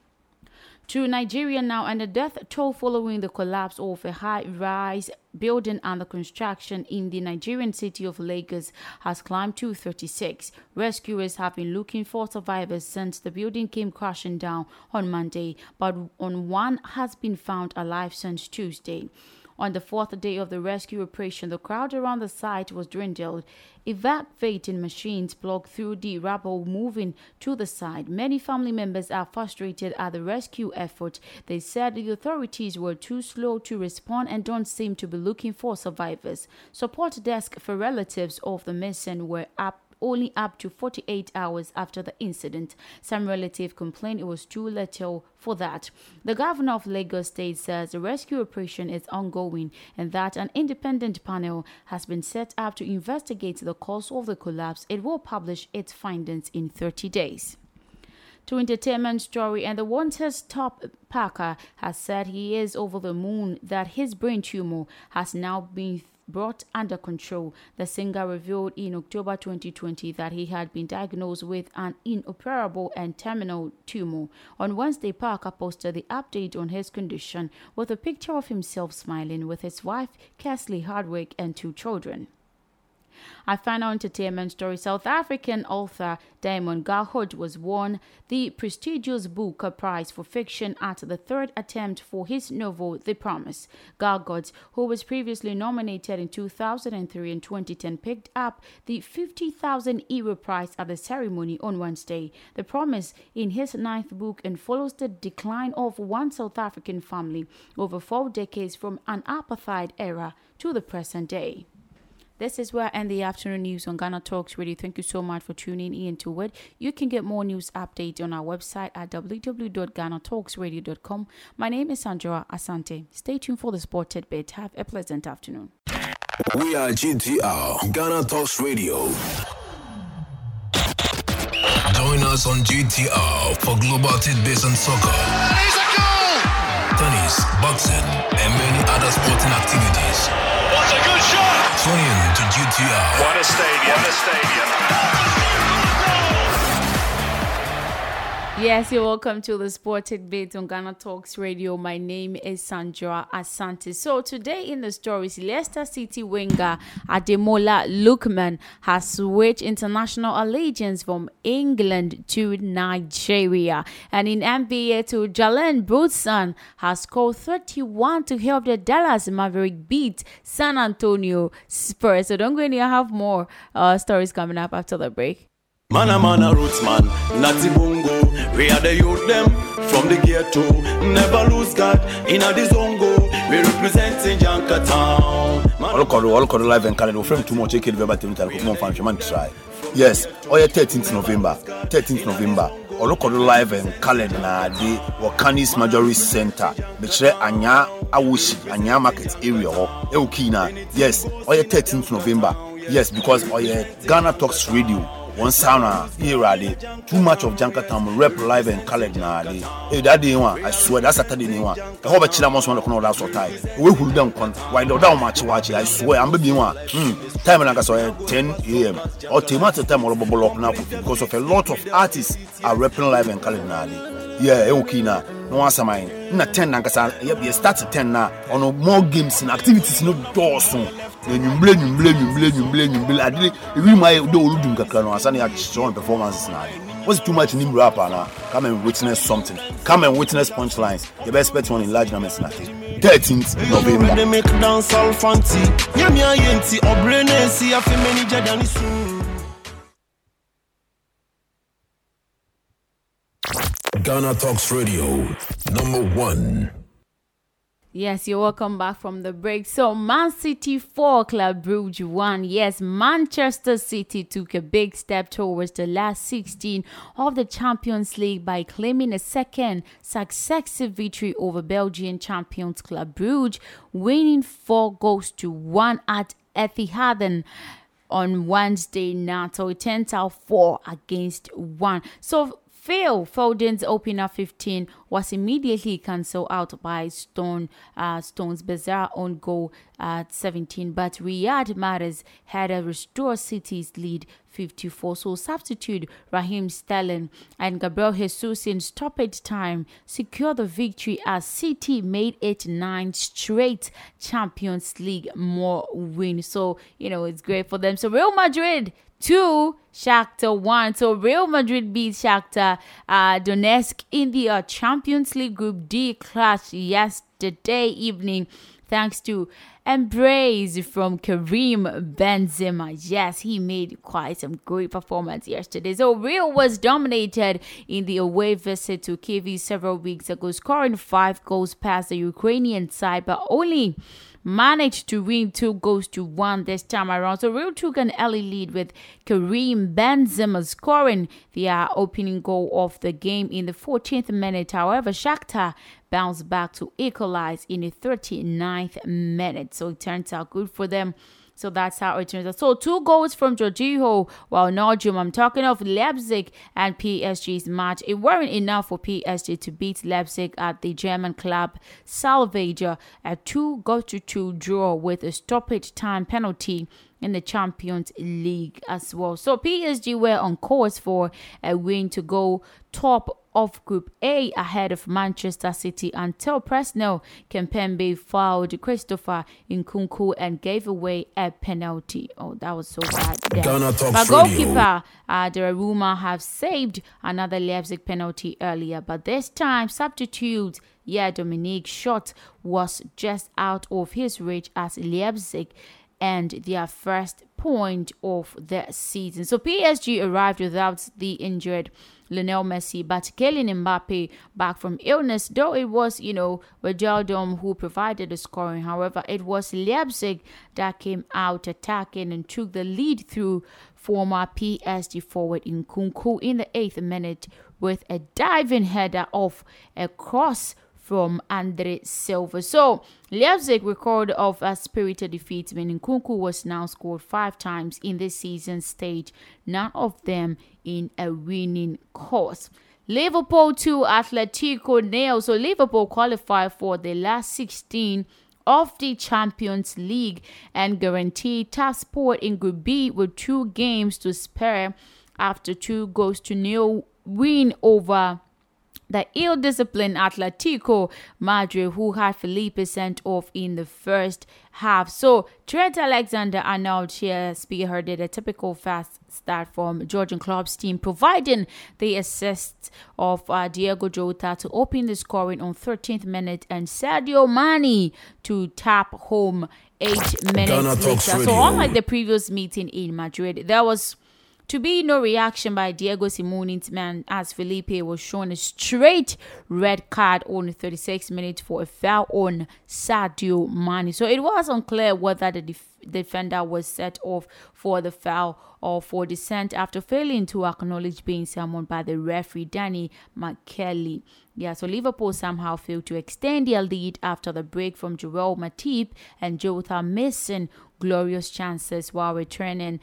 To Nigeria now, and the death toll following the collapse of a high rise building under construction in the Nigerian city of Lagos has climbed to 36. Rescuers have been looking for survivors since the building came crashing down on Monday, but on one has been found alive since Tuesday. On the fourth day of the rescue operation, the crowd around the site was dwindled. Evacuating machines blocked through the rubble moving to the site. Many family members are frustrated at the rescue effort. They said the authorities were too slow to respond and don't seem to be looking for survivors. Support desk for relatives of the missing were up only up to 48 hours after the incident. Some relative complained it was too little for that. The governor of Lagos State says the rescue operation is ongoing and that an independent panel has been set up to investigate the cause of the collapse. It will publish its findings in 30 days to entertainment story and the wanted Tom Parker has said he is over the moon that his brain tumor has now been brought under control. The singer revealed in October 2020 that he had been diagnosed with an inoperable and terminal tumor. On Wednesday, Parker posted the update on his condition with a picture of himself smiling with his wife, Kelsey Hardwick, and two children. Our final entertainment story South African author Damon Galgut was won the prestigious Booker Prize for Fiction at the third attempt for his novel The Promise. Galgut, who was previously nominated in 2003 and 2010, picked up the 50,000 euro prize at the ceremony on Wednesday. The Promise in his ninth book and follows the decline of one South African family over four decades from an apartheid era to the present day. This is where I end the afternoon news on Ghana Talks Radio. Thank you so much for tuning in to it. You can get more news updates on our website at www.ghanatalksradio.com. My name is Sandra Asante. Stay tuned for the sport tidbit. Have a pleasant afternoon. We are GTR, Ghana Talks Radio. Join us on GTR for global tidbits and soccer, tennis, boxing, and many other sporting activities. What a good shot! Tune in to GTR. What a stadium! What a stadium! Yes, you're welcome to the Sport Tidbit on Ghana Talks Radio. My name is Sandra Asante. So today in the stories, Leicester City winger Ademola Lookman has switched international allegiance from England to Nigeria. And in NBA, to Jalen Brunson has scored 31 to help the Dallas Maverick beat San Antonio Spurs. So don't go anywhere. I have more uh, stories coming up after the break. Man a man a roots man, natty bungo. We are the youth them from the ghetto. Never lose God in a the zongo. We representing Janka town. ɔlɔkɔdo ɔlɔkɔdo live and calendar ofrɛm too much ekele bɛba tɛmu tare kɔkɔmɔ fan hwɛma try yes ɔyɛ 13th november 13th november ɔlɔkɔdo live and calendar na de wɔ canis majory center bɛkyerɛ anya awosi anya market area oh, hɔ ɛwɔ kii na yes ɔyɛ 13th november yes because ɔyɛ ghana talks radio one sound uh, here too much of Janka Town rep live and colored na de hey that day one I swear that's Saturday day one I hope a chila must want to know that sort time. We who down con why do down match watch I swear I'm baby one hmm. Time na so 10 am or tomato time or bubble up now because of a lot of artists are repping live and colored na de yeah ɛwɔ kii na. Na wɔn asɛm ayɛ na ten na nkasa. Yɛ yɛ start ten na. Ɔno more games na activities no dɔɔso enyimble enyimble enyimble enyimble enyimble ade ebi mu ayɛ de olu dum kakra no. Asa na yɛakyerɛ wɔn performances na. Ade what's too much nim rap ana come and witness something. Come and witness punchlines. Yɛ bɛ expect one in large numbers na. Ade thirteenth november. Ghana Talks Radio, number one. Yes, you're welcome back from the break. So, Man City 4, Club Brugge 1. Yes, Manchester City took a big step towards the last 16 of the Champions League by claiming a second successive victory over Belgian champions Club Brugge, winning 4 goals to 1 at Etihad on Wednesday night. So, it turns out 4 against 1. So, Phil Foden's opener 15 was immediately cancelled out by Stone uh, Stone's bizarre own goal at 17, but Riyad Mahrez had a restore City's lead 54. So substitute Raheem Sterling and Gabriel Jesus in stoppage time secured the victory as City made it nine straight Champions League more win. So you know it's great for them. So Real Madrid two, Shakhtar one. So Real Madrid beat Shakhtar uh, Donetsk in the uh, Champions League Group D clash yesterday evening. Thanks to embrace from Karim Benzema. Yes, he made quite some great performance yesterday. So Real was dominated in the away visit to Kiev several weeks ago, scoring five goals past the Ukrainian side, but only managed to win two goals to one this time around. So Real took an early lead with Karim Benzema scoring the uh, opening goal of the game in the 14th minute. However, Shakhtar bounced back to equalize in the 39th minute. So it turns out good for them. So that's how it turns out. So two goals from Georginio, while Nordjum, I'm talking of Leipzig and PSG's match. It weren't enough for PSG to beat Leipzig at the German club Salvager. A two goal to two draw with a stoppage time penalty in the Champions League as well. So PSG were on course for a win to go top of Group A ahead of Manchester City until Presnel Kimpembe fouled Christopher Nkunku and gave away a penalty. Oh, that was so bad. Ghana But goalkeeper uh, Donnarumma have saved another Leipzig penalty earlier, but this time substitute yeah Dominique shot was just out of his reach as Leipzig and their first point of the season. So PSG arrived without the injured Lionel Messi, but Kylian Mbappe back from illness, though it was, you know, Wijnaldum who provided the scoring. However, it was Leipzig that came out attacking and took the lead through former PSG forward Nkunku in the eighth minute with a diving header off a cross from Andre Silva. So Leipzig record of a spirited defeat, meaning Kunku was now scored five times in this season stage, none of them in a winning course. Liverpool to Atletico nil. So Liverpool qualified for the last 16 of the Champions League and guaranteed top spot in Group B with two games to spare after two goes to nil win over the ill-disciplined Atletico Madrid, who had Felipe sent off in the first half. So Trent Alexander-Arnold here spearheaded a typical fast start from Jurgen Klopp's team, providing the assist of uh, Diego Jota to open the scoring on 13th minute and Sadio Mane to tap home eight minutes later. So unlike the previous meeting in Madrid, there was to be no reaction by Diego Simeone's man as Felipe was shown a straight red card on 36 minutes for a foul on Sadio Mane. So it was unclear whether the def- defender was set off for the foul or for dissent after failing to acknowledge being summoned by the referee Danny Makkelie. Yeah, so Liverpool somehow failed to extend their lead after the break from Joel Matip and Jota missing glorious chances while returning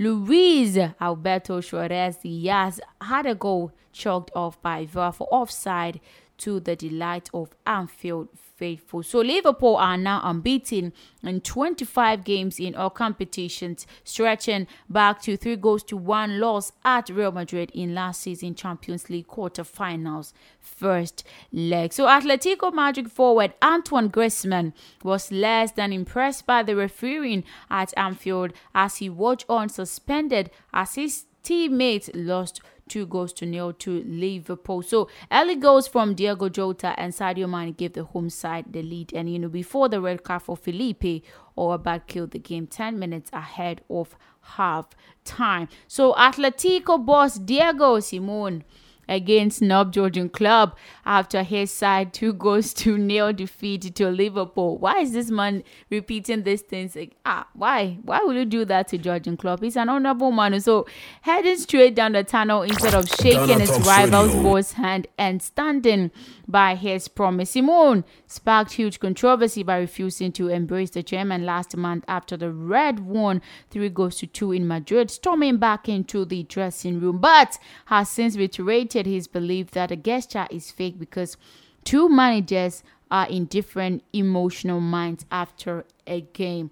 Luis Alberto Suarez Diaz had a goal chalked off by VAR for offside to the delight of Anfield faithful. So Liverpool are now unbeaten in 25 games in all competitions, stretching back to three goals to one loss at Real Madrid in last season Champions League quarter-finals first leg. So Atletico Madrid forward Antoine Griezmann was less than impressed by the refereeing at Anfield as he watched on suspended as his teammates lost two goals to nil to Liverpool. So early goals from Diego Jota and Sadio Mane gave the home side the lead. And you know, before the red card for Felipe, about killed the game 10 minutes ahead of half time. So Atletico boss Diego Simeone against Nob Jurgen Klopp after his side two [LAUGHS] goals to nil defeat to Liverpool. Why is this man repeating these things? Like, ah, why? Why would you do that to Jurgen Klopp? He's an honorable man. So heading straight down the tunnel instead of shaking his rival's boss hand and standing by his promise. Simeone sparked huge controversy by refusing to embrace the German last month after the Red won three goals to two in Madrid, storming back into the dressing room, but has since reiterated his belief that the gesture is fake because two managers are in different emotional minds after a game.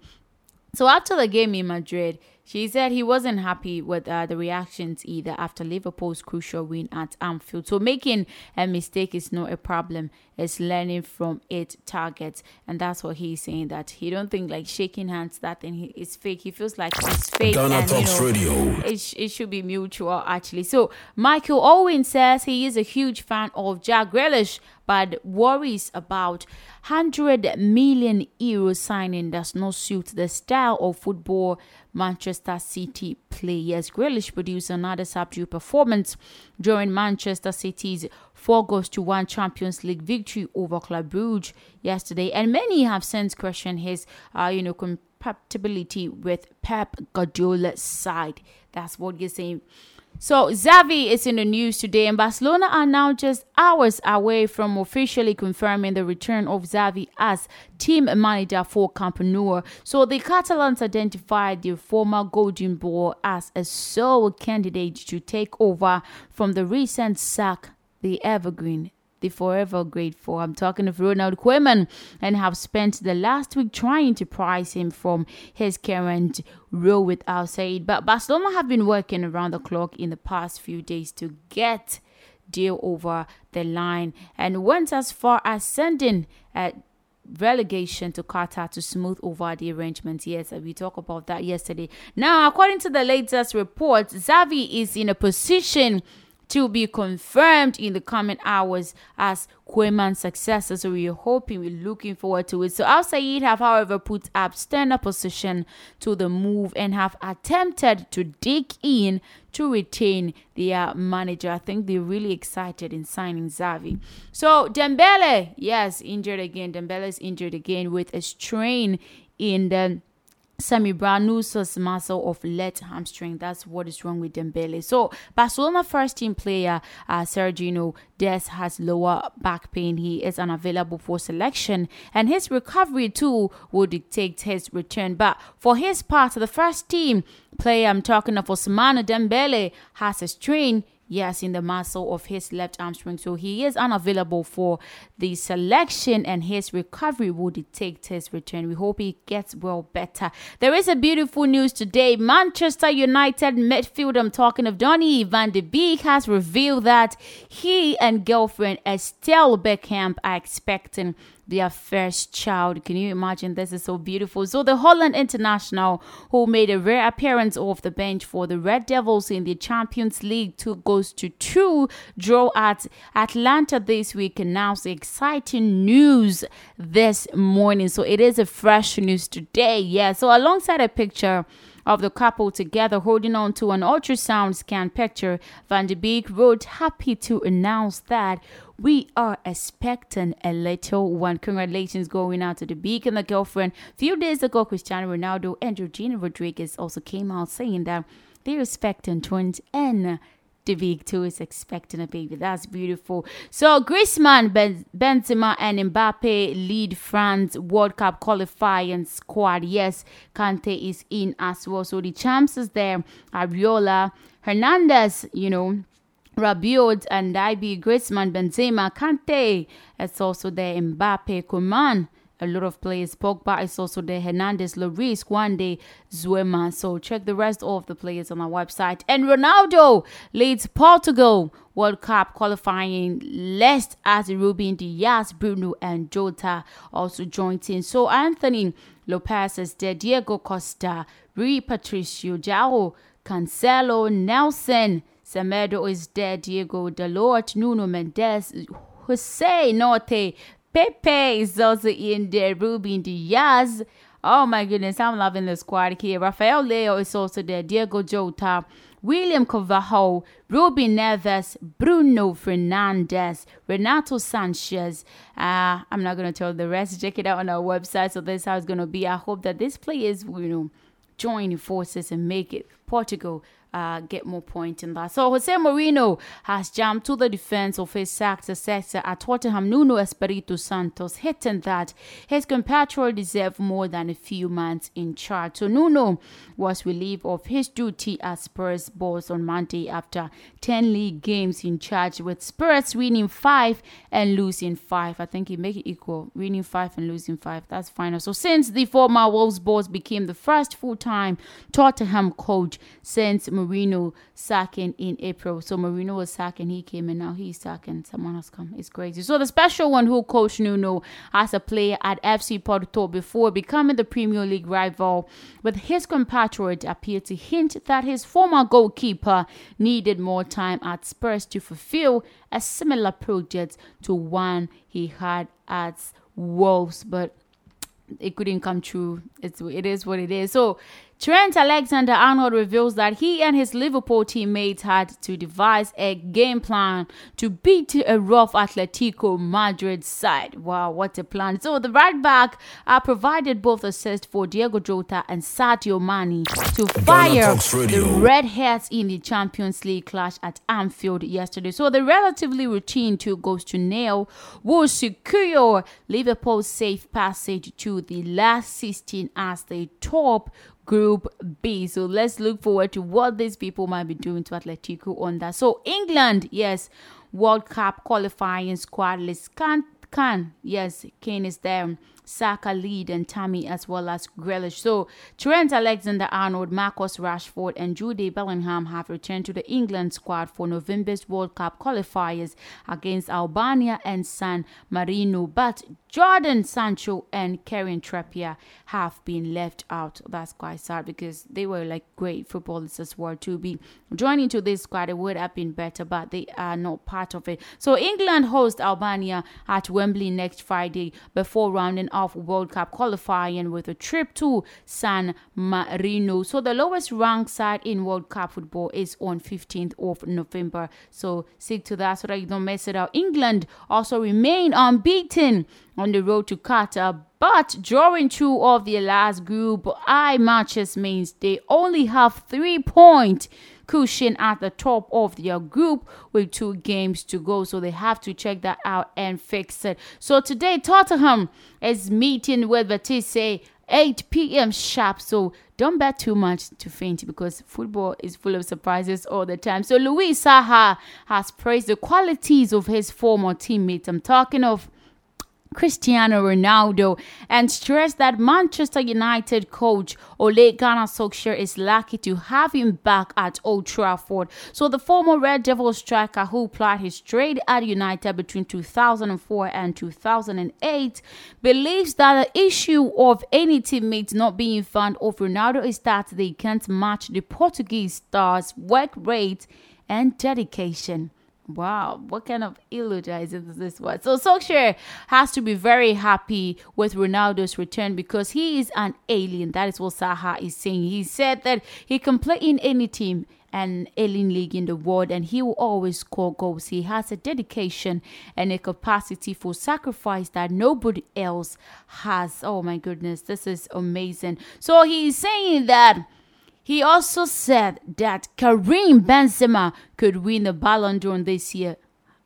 So after the game in Madrid, she said he wasn't happy with uh, the reactions either after Liverpool's crucial win at Anfield. So making a mistake is not a problem. It's learning from it targets, and that's what he's saying. That he don't think like shaking hands that thing he- is fake. He feels like it's fake, Ghana and you Talks know, Radio. it, it should be mutual actually. So Michael Owen says he is a huge fan of Jack Grealish, but worries about 100 million euro signing does not suit the style of football Manchester City players. Grealish produced another subdued performance during Manchester City's 4 goals to 1 Champions League victory over Club Brugge yesterday, and many have since questioned his, uh, you know, compatibility with Pep Guardiola's side. That's what you're saying. So Xavi is in the news today, and Barcelona are now just hours away from officially confirming the return of Xavi as team manager for Camp Nou. So the Catalans identified their former Golden Boy as a sole candidate to take over from the recent sack, the Evergreen the forever grateful. I'm talking of Ronald Koeman and have spent the last week trying to prize him from his current role with Al Sadd. But Barcelona have been working around the clock in the past few days to get deal over the line and went as far as sending a relegation to Qatar to smooth over the arrangements. Yes, we talked about that yesterday. Now, according to the latest report, Xavi is in a position to be confirmed in the coming hours as Koeman's successor. So we're hoping, we're looking forward to it. So Al Sadd have, however, put up stand opposition to the move and have attempted to dig in to retain their manager. I think they're really excited in signing Xavi. So Dembele, yes, injured again. Dembele is injured again with a strain in the semimembranosus muscle of left hamstring. That's what is wrong with Dembele. So Barcelona first team player uh, Sergio Dest has lower back pain. He is unavailable for selection, and his recovery too will dictate his return. But for his part, the first team player I'm talking of Ousmane Dembele has a strain yes, in the muscle of his left hamstring. So he is unavailable for the selection and his recovery will dictate his return. We hope he gets well better. There is a beautiful news today. Manchester United midfield, I'm talking of Donny van de Beek, has revealed that he and girlfriend Estelle Beckham are expecting their first child. Can you imagine? This is so beautiful. So the Holland international, who made a rare appearance off the bench for the Red Devils in the Champions League, two goes to two draw at Atalanta this week, announced exciting news this morning. So it is a fresh news today. Yeah. So alongside a picture of the couple together holding on to an ultrasound scan picture, Van de Beek wrote, Happy to announce that we are expecting a little one. Congratulations going out to the and the girlfriend. Few days ago, Cristiano Ronaldo and Georgina Rodriguez also came out saying that they're expecting twins and Beek too is expecting a baby. That's beautiful. So Griezmann, ben- Benzema, and Mbappe lead France World Cup qualifying squad. Yes, Kante is in as well. So the chances there, Areola, Hernandez, you know, Rabiot and Ibe Griezmann, Benzema, Kante. It's also there Mbappe, Coman. A lot of players. Pogba is also there. Hernandez, Lloris, Koundé, Zouma. So check the rest of the players on our website. And Ronaldo leads Portugal World Cup qualifying list as Ruben Dias, Bruno, and Jota also joined in. So Anthony Lopez is there. Diego Costa, Rui Patricio, Jao, Cancelo, Nelson. Semedo is there, Diego Dalot, Nuno Mendes, Jose Norte, Pepe is also in there, Ruben Dias. Oh my goodness, I'm loving the squad here. Rafael Leão is also there, Diego Jota, William Carvalho, Ruben Neves, Bruno Fernandes, Renato Sanches. Uh, I'm not going to tell the rest. Check it out on our website. So this is how it's going to be. I hope that this players, you know, join forces and make it Portugal uh, get more points in that. So Jose Mourinho has jumped to the defense of his successor at Tottenham, Nuno Espirito Santos, hitting that his compatriot deserved more than a few months in charge. So Nuno was relieved of his duty as Spurs boss on Monday after 10 league games in charge, with Spurs winning five and losing five. I think he make it equal, winning five and losing five. That's final. So since the former Wolves boss became the first full-time Tottenham coach since Mourinho sacking in April. So Mourinho was sacking, he came, and now he's sacking. Someone has come. It's crazy. So the special one who coached Nuno as a player at FC Porto before becoming the Premier League rival, with his compatriot appeared to hint that his former goalkeeper needed more time at Spurs to fulfill a similar project to one he had at Wolves, but it couldn't come true. It's it is what it is. So Trent Alexander Arnold reveals that he and his Liverpool teammates had to devise a game plan to beat a rough Atletico Madrid side. Wow, what a plan. So the right back uh, provided both assists for Diego Jota and Sadio Mane to fire the Redheads in the Champions League clash at Anfield yesterday. So the relatively routine two goals to nail will secure Liverpool's safe passage to the last 16 as they top Group B. So let's look forward to what these people might be doing to Atletico on that. So England, yes, World Cup qualifying squad list can can yes, Kane is there. Saka, Lead, and Tammy, as well as Grealish. So Trent Alexander-Arnold, Marcus Rashford, and Jude Bellingham have returned to the England squad for November's World Cup qualifiers against Albania and San Marino. But Jadon Sancho and Kieran Trippier have been left out. That's quite sad because they were like great footballers as well. To be joining to this squad, it would have been better, but they are not part of it. So England host Albania at Wembley next Friday before rounding off World Cup qualifying with a trip to San Marino. So the lowest ranked side in World Cup football is on 15th of November. So stick to that so that you don't mess it up. England also remain unbeaten on the road to Qatar, but drawing two of their last group I matches means they only have three points cushion at the top of their group with two games to go. So they have to check that out and fix it. So today, Tottenham is meeting with Batiste 8 p.m. sharp. So don't bet too much to faint because football is full of surprises all the time. So Louis Saha has praised the qualities of his former teammates. I'm talking of Cristiano Ronaldo and stressed that Manchester United coach Ole Gunnar Solskjaer is lucky to have him back at Old Trafford. So the former Red Devil striker who plied his trade at United between 2004 and 2008 believes that the issue of any teammates not being fond of Ronaldo is that they can't match the Portuguese star's work rate and dedication. Wow, what kind of eulogizing is this one? So Solskjaer has to be very happy with Ronaldo's return because he is an alien. That is what Saha is saying. He said that he can play in any team and alien league in the world and he will always score goals. He has a dedication and a capacity for sacrifice that nobody else has. Oh my goodness, this is amazing. So he's saying that he also said that Karim Benzema could win the Ballon d'Or this year.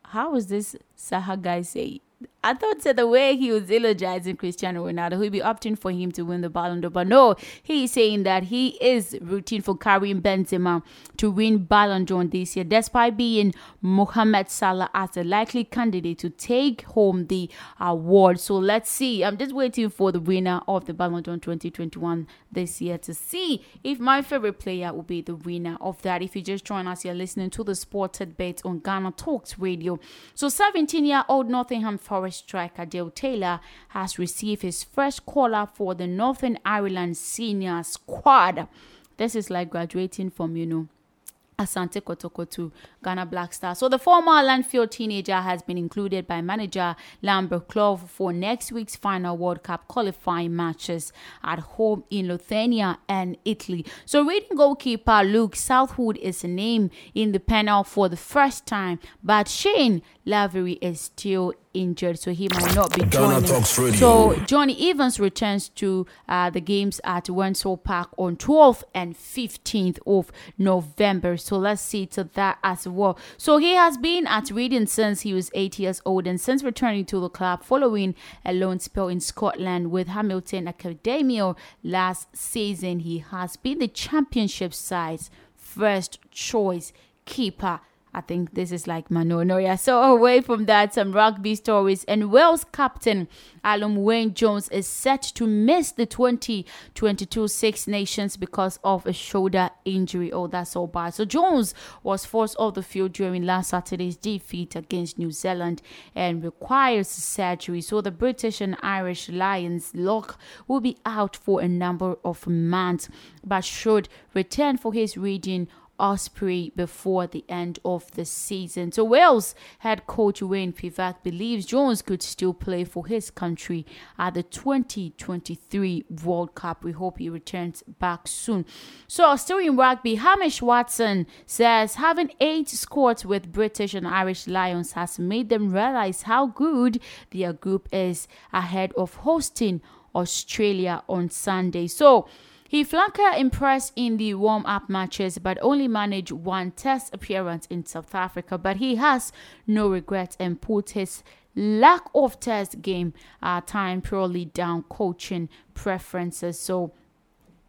How is this Saha guy say? I thought that the way he was eulogizing Cristiano Ronaldo, he'd be opting for him to win the Ballon d'Or. But no, he's saying that he is rooting for Karim Benzema to win Ballon d'Or this year, despite being Mohamed Salah as a likely candidate to take home the award. So let's see. I'm just waiting for the winner of the Ballon d'Or 2021 this year to see if my favorite player will be the winner of that. If you just join us, you're listening to the Sported Bet on Ghana Talks Radio. So 17-year-old Nottingham Forest striker Dale Taylor has received his first call up for the Northern Ireland senior squad. This is like graduating from, you know, Asante Kotoko to Ghana Black Stars. So the former Landfield teenager has been included by manager Lambert Clough for next week's final World Cup qualifying matches at home in Lithuania and Italy. So reading goalkeeper Luke Southwood is named in the panel for the first time, but Shane Lavery is still injured, so he might not be joining. So Johnny Evans returns to uh, the games at Windsor Park on 12th and 15th of November. So let's see to that as well. So he has been at Reading since he was eight years old, and since returning to the club following a loan spell in Scotland with Hamilton Academical last season, he has been the championship side's first choice keeper I think this is like Mano Yeah. So away from that, some rugby stories. And Wales captain Alun Wyn Jones is set to miss the 2022 Six Nations because of a shoulder injury. Oh, that's all bad. So Jones was forced off the field during last Saturday's defeat against New Zealand and requires surgery. So the British and Irish Lions lock will be out for a number of months, but should return for his reading Osprey before the end of the season. So Wales head coach Wayne Pivac believes Jones could still play for his country at the 2023 World Cup. We hope he returns back soon. So still in rugby, Hamish Watson says having eight scores with British and Irish Lions has made them realize how good their group is ahead of hosting Australia on Sunday. So he flanker impressed in the warm-up matches but only managed one test appearance in South Africa. But he has no regrets and put his lack of test game uh, time purely down coaching preferences. So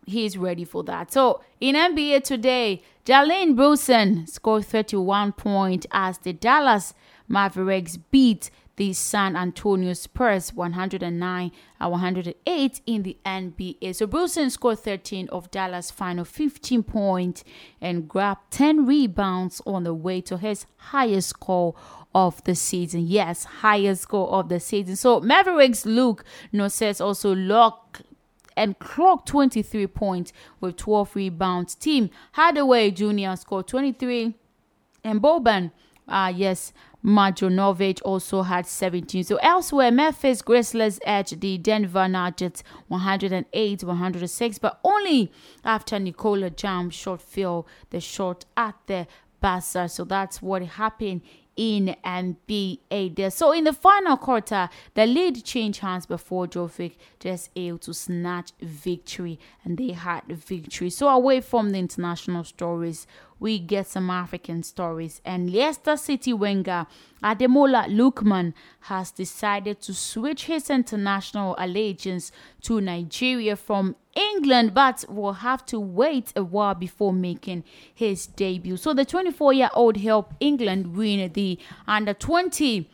he's ready for that. So in NBA today, Jalen Brunson scored 31 points as the Dallas Mavericks beat the San Antonio Spurs 109 and 108 in the NBA. So Brunson scored 13 of Dallas' final 15 points and grabbed 10 rebounds on the way to his highest score of the season. Yes, highest score of the season. So Mavericks Luke Noses also locked and clocked 23 points with 12 rebounds. Tim Hardaway Jr. scored 23 and Boban, uh, yes, Marjanovic also had 17. So elsewhere, Memphis Grizzlies edged the Denver Nuggets 108-106, but only after Nikola Jam shot fell the shot at the buzzer. So that's what happened in NBA there. So in the final quarter, the lead changed hands before Jovic just able to snatch victory and they had victory. So away from the international stories, we get some African stories. And Leicester City winger Ademola Lookman has decided to switch his international allegiance to Nigeria from England, but will have to wait a while before making his debut. So the 24 year old helped England win the under 20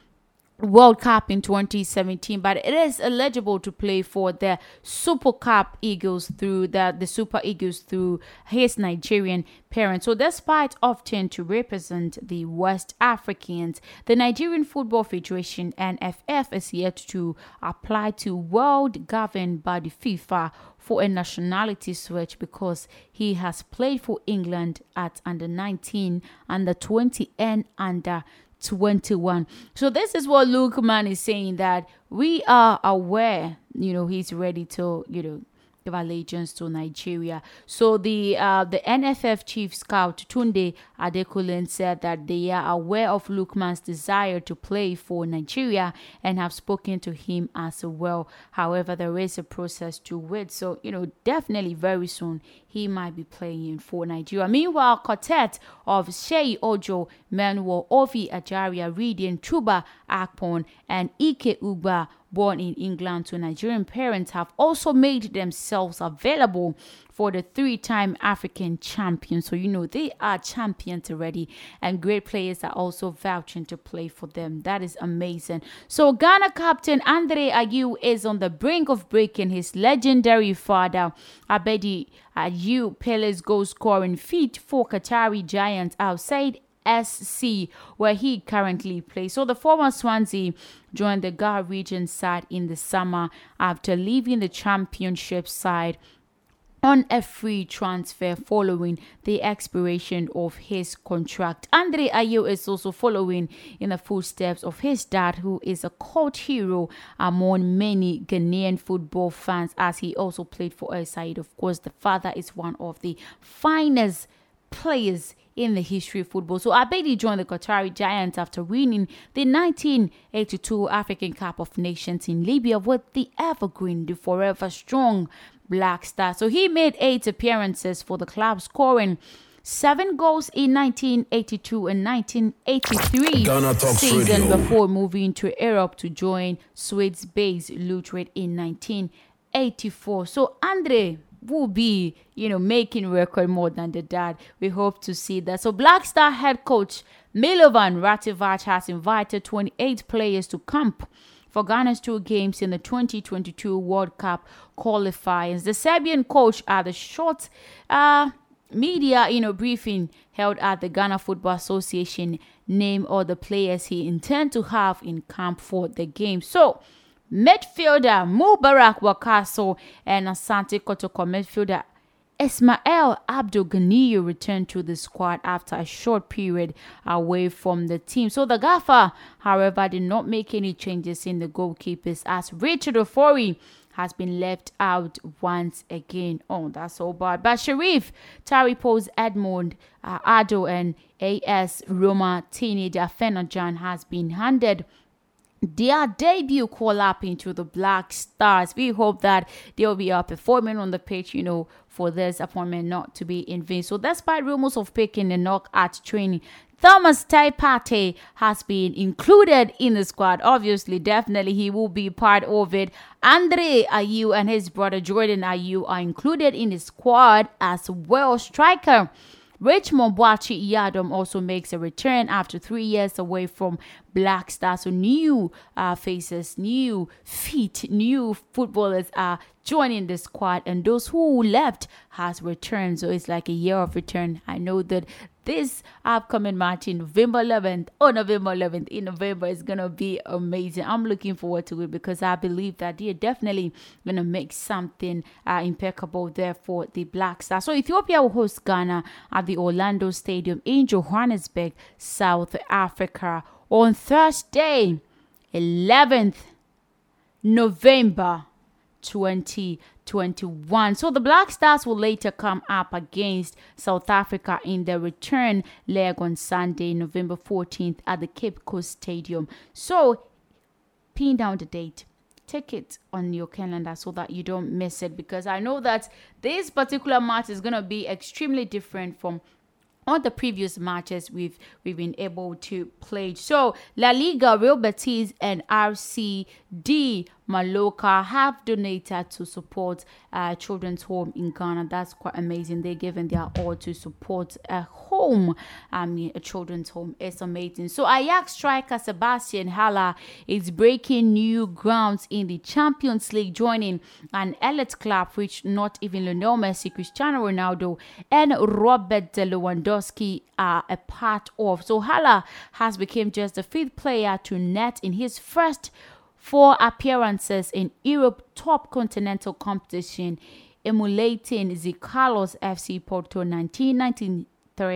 World Cup in 2017, but it is eligible to play for the Super Cup Eagles through the, the Super Eagles through his Nigerian parents. So, despite opting to represent the West Africans, the Nigerian Football Federation NFF is yet to apply to world governed by the FIFA for a nationality switch because he has played for England at under 19, under 20, and under 21. So this is what Lookman is saying that we are aware, you know, he's ready to, you know, give allegiance to Nigeria. So the uh, the NFF chief scout Tunde Adekunle said that they are aware of Lookman's desire to play for Nigeria and have spoken to him as well. However, there is a process to wait. So you know, definitely very soon he might be playing for Nigeria. Meanwhile, quartet of Sheyi Ojo, Manuel Ovie Ejaria, Ridian Chuba Akpom, and Ike Ugbo born in England to Nigerian parents have also made themselves available for the three time African champion. So, you know, they are champions already, and great players are also vouching to play for them. That is amazing. So, Ghana captain Andre Ayew is on the brink of breaking his legendary father, Abedi Ayew, Pele's goal scoring feat for Qatari Giants outside SC, where he currently plays. So the former Swansea joined the Gar region side in the summer after leaving the championship side on a free transfer following the expiration of his contract. Andre Ayew is also following in the footsteps of his dad, who is a cult hero among many Ghanaian football fans, as he also played for El Said. Of course, the father is one of the finest players in the history of football. So Abedi joined the Qatari Giants after winning the 1982 African Cup of Nations in Libya with the evergreen, the forever strong Black Star. So he made eight appearances for the club, scoring seven goals in 1982 and 1983 season Radio. before moving to Europe to join Swiss base Utrecht in 1984. So Andre will be, you know, making record more than the dad. We hope to see that. So Black Star head coach Milovan Rajevac has invited 28 players to camp for Ghana's two games in the 2022 World Cup qualifiers. The Serbian coach at the short uh, media you know briefing held at the Ghana Football Association named all the players he intend to have in camp for the game. So midfielder Mubarak Wakaso and Asante Kotoko midfielder Ismail Abdul Ghaniyu returned to the squad after a short period away from the team. So the Gaffer, however, did not make any changes in the goalkeepers as Richard Ofori has been left out once again. Oh, that's so bad. But Sharif, Taripos, Edmond, uh, Ado, and AS Roma teenager Afena-Gyan has been handed their debut call up into the Black Stars. We hope that they'll be uh, performing on the pitch, you know, for this appointment not to be in vain. So, despite rumors of picking the knockout training, Thomas Taipate has been included in the squad. Obviously, definitely he will be part of it. Andre Ayew and his brother Jordan Ayew are included in the squad as well. Striker Richmond Boakye-Yiadom also makes a return after three years away from Black Stars. So new uh, faces, new feet, new footballers are joining the squad, and those who left has returned. So it's like a year of return. I know that this upcoming match in November 11th or November 11th in November is gonna be amazing. I'm looking forward to it because I believe that they're definitely gonna make something uh, impeccable there for the Black Stars. So Ethiopia will host Ghana at the Orlando Stadium in Johannesburg, South Africa on Thursday, 11th November 2021. So the Black Stars will later come up against South Africa in the return leg on Sunday, November 14th at the Cape Coast Stadium. So pin down the date. Take it on your calendar so that you don't miss it because I know that this particular match is going to be extremely different from all the previous matches we've we've been able to play. So La Liga, Real Betis, and RCD Mallorca have donated to support uh, children's home in Ghana. That's quite amazing. They're giving their all to support a home. I mean, a children's home. It's amazing. So Ajax striker Sebastian Haller is breaking new grounds in the Champions League, joining an elite club which not even Lionel Messi, Cristiano Ronaldo, and Robert Lewandowski are a part of. So Haller has become just the fifth player to net in his first four appearances in Europe top continental competition, emulating the Carlos FC Porto 1993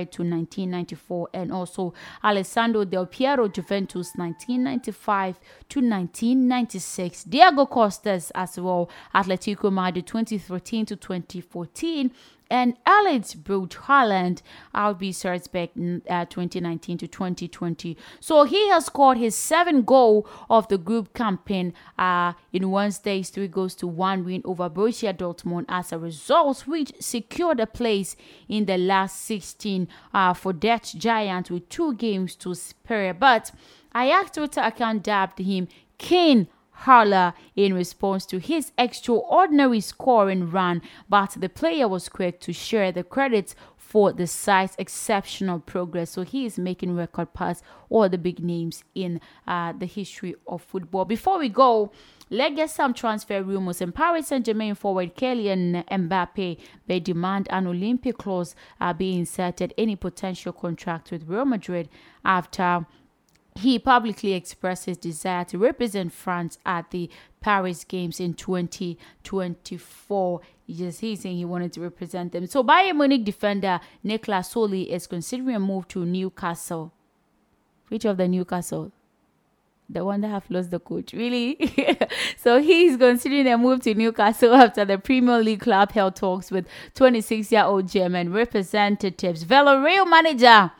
to 1994 and also Alessandro Del Piero Juventus 1995 to 1996 Diego Costas as well Atletico Madrid 2013 to 2014 and Alex Brugge Haaland, RB Salzburg uh, 2019 to 2020. So he has scored his seventh goal of the group campaign uh, in Wednesday's three goals to one win over Borussia Dortmund as a result, which secured a place in the last 16 uh, for Dutch Giants with two games to spare. But I Ajax Twitter account dubbed him King Haller in response to his extraordinary scoring run, but the player was quick to share the credit for the side's exceptional progress. So he is making record pass all the big names in uh, the history of football. Before we go, let's get some transfer rumors. In Paris Saint Germain forward Kylian Mbappe may demand an Olympic clause uh, be inserted any potential contract with Real Madrid after he publicly expressed his desire to represent France at the Paris Games in 2024. Yes, he's saying he wanted to represent them. So, Bayern Munich defender Niklas Soli is considering a move to Newcastle. Which of the Newcastle? The one that have lost the coach, really? [LAUGHS] so he's considering a move to Newcastle after the Premier League club held talks with 26-year-old German representatives. Villarreal manager,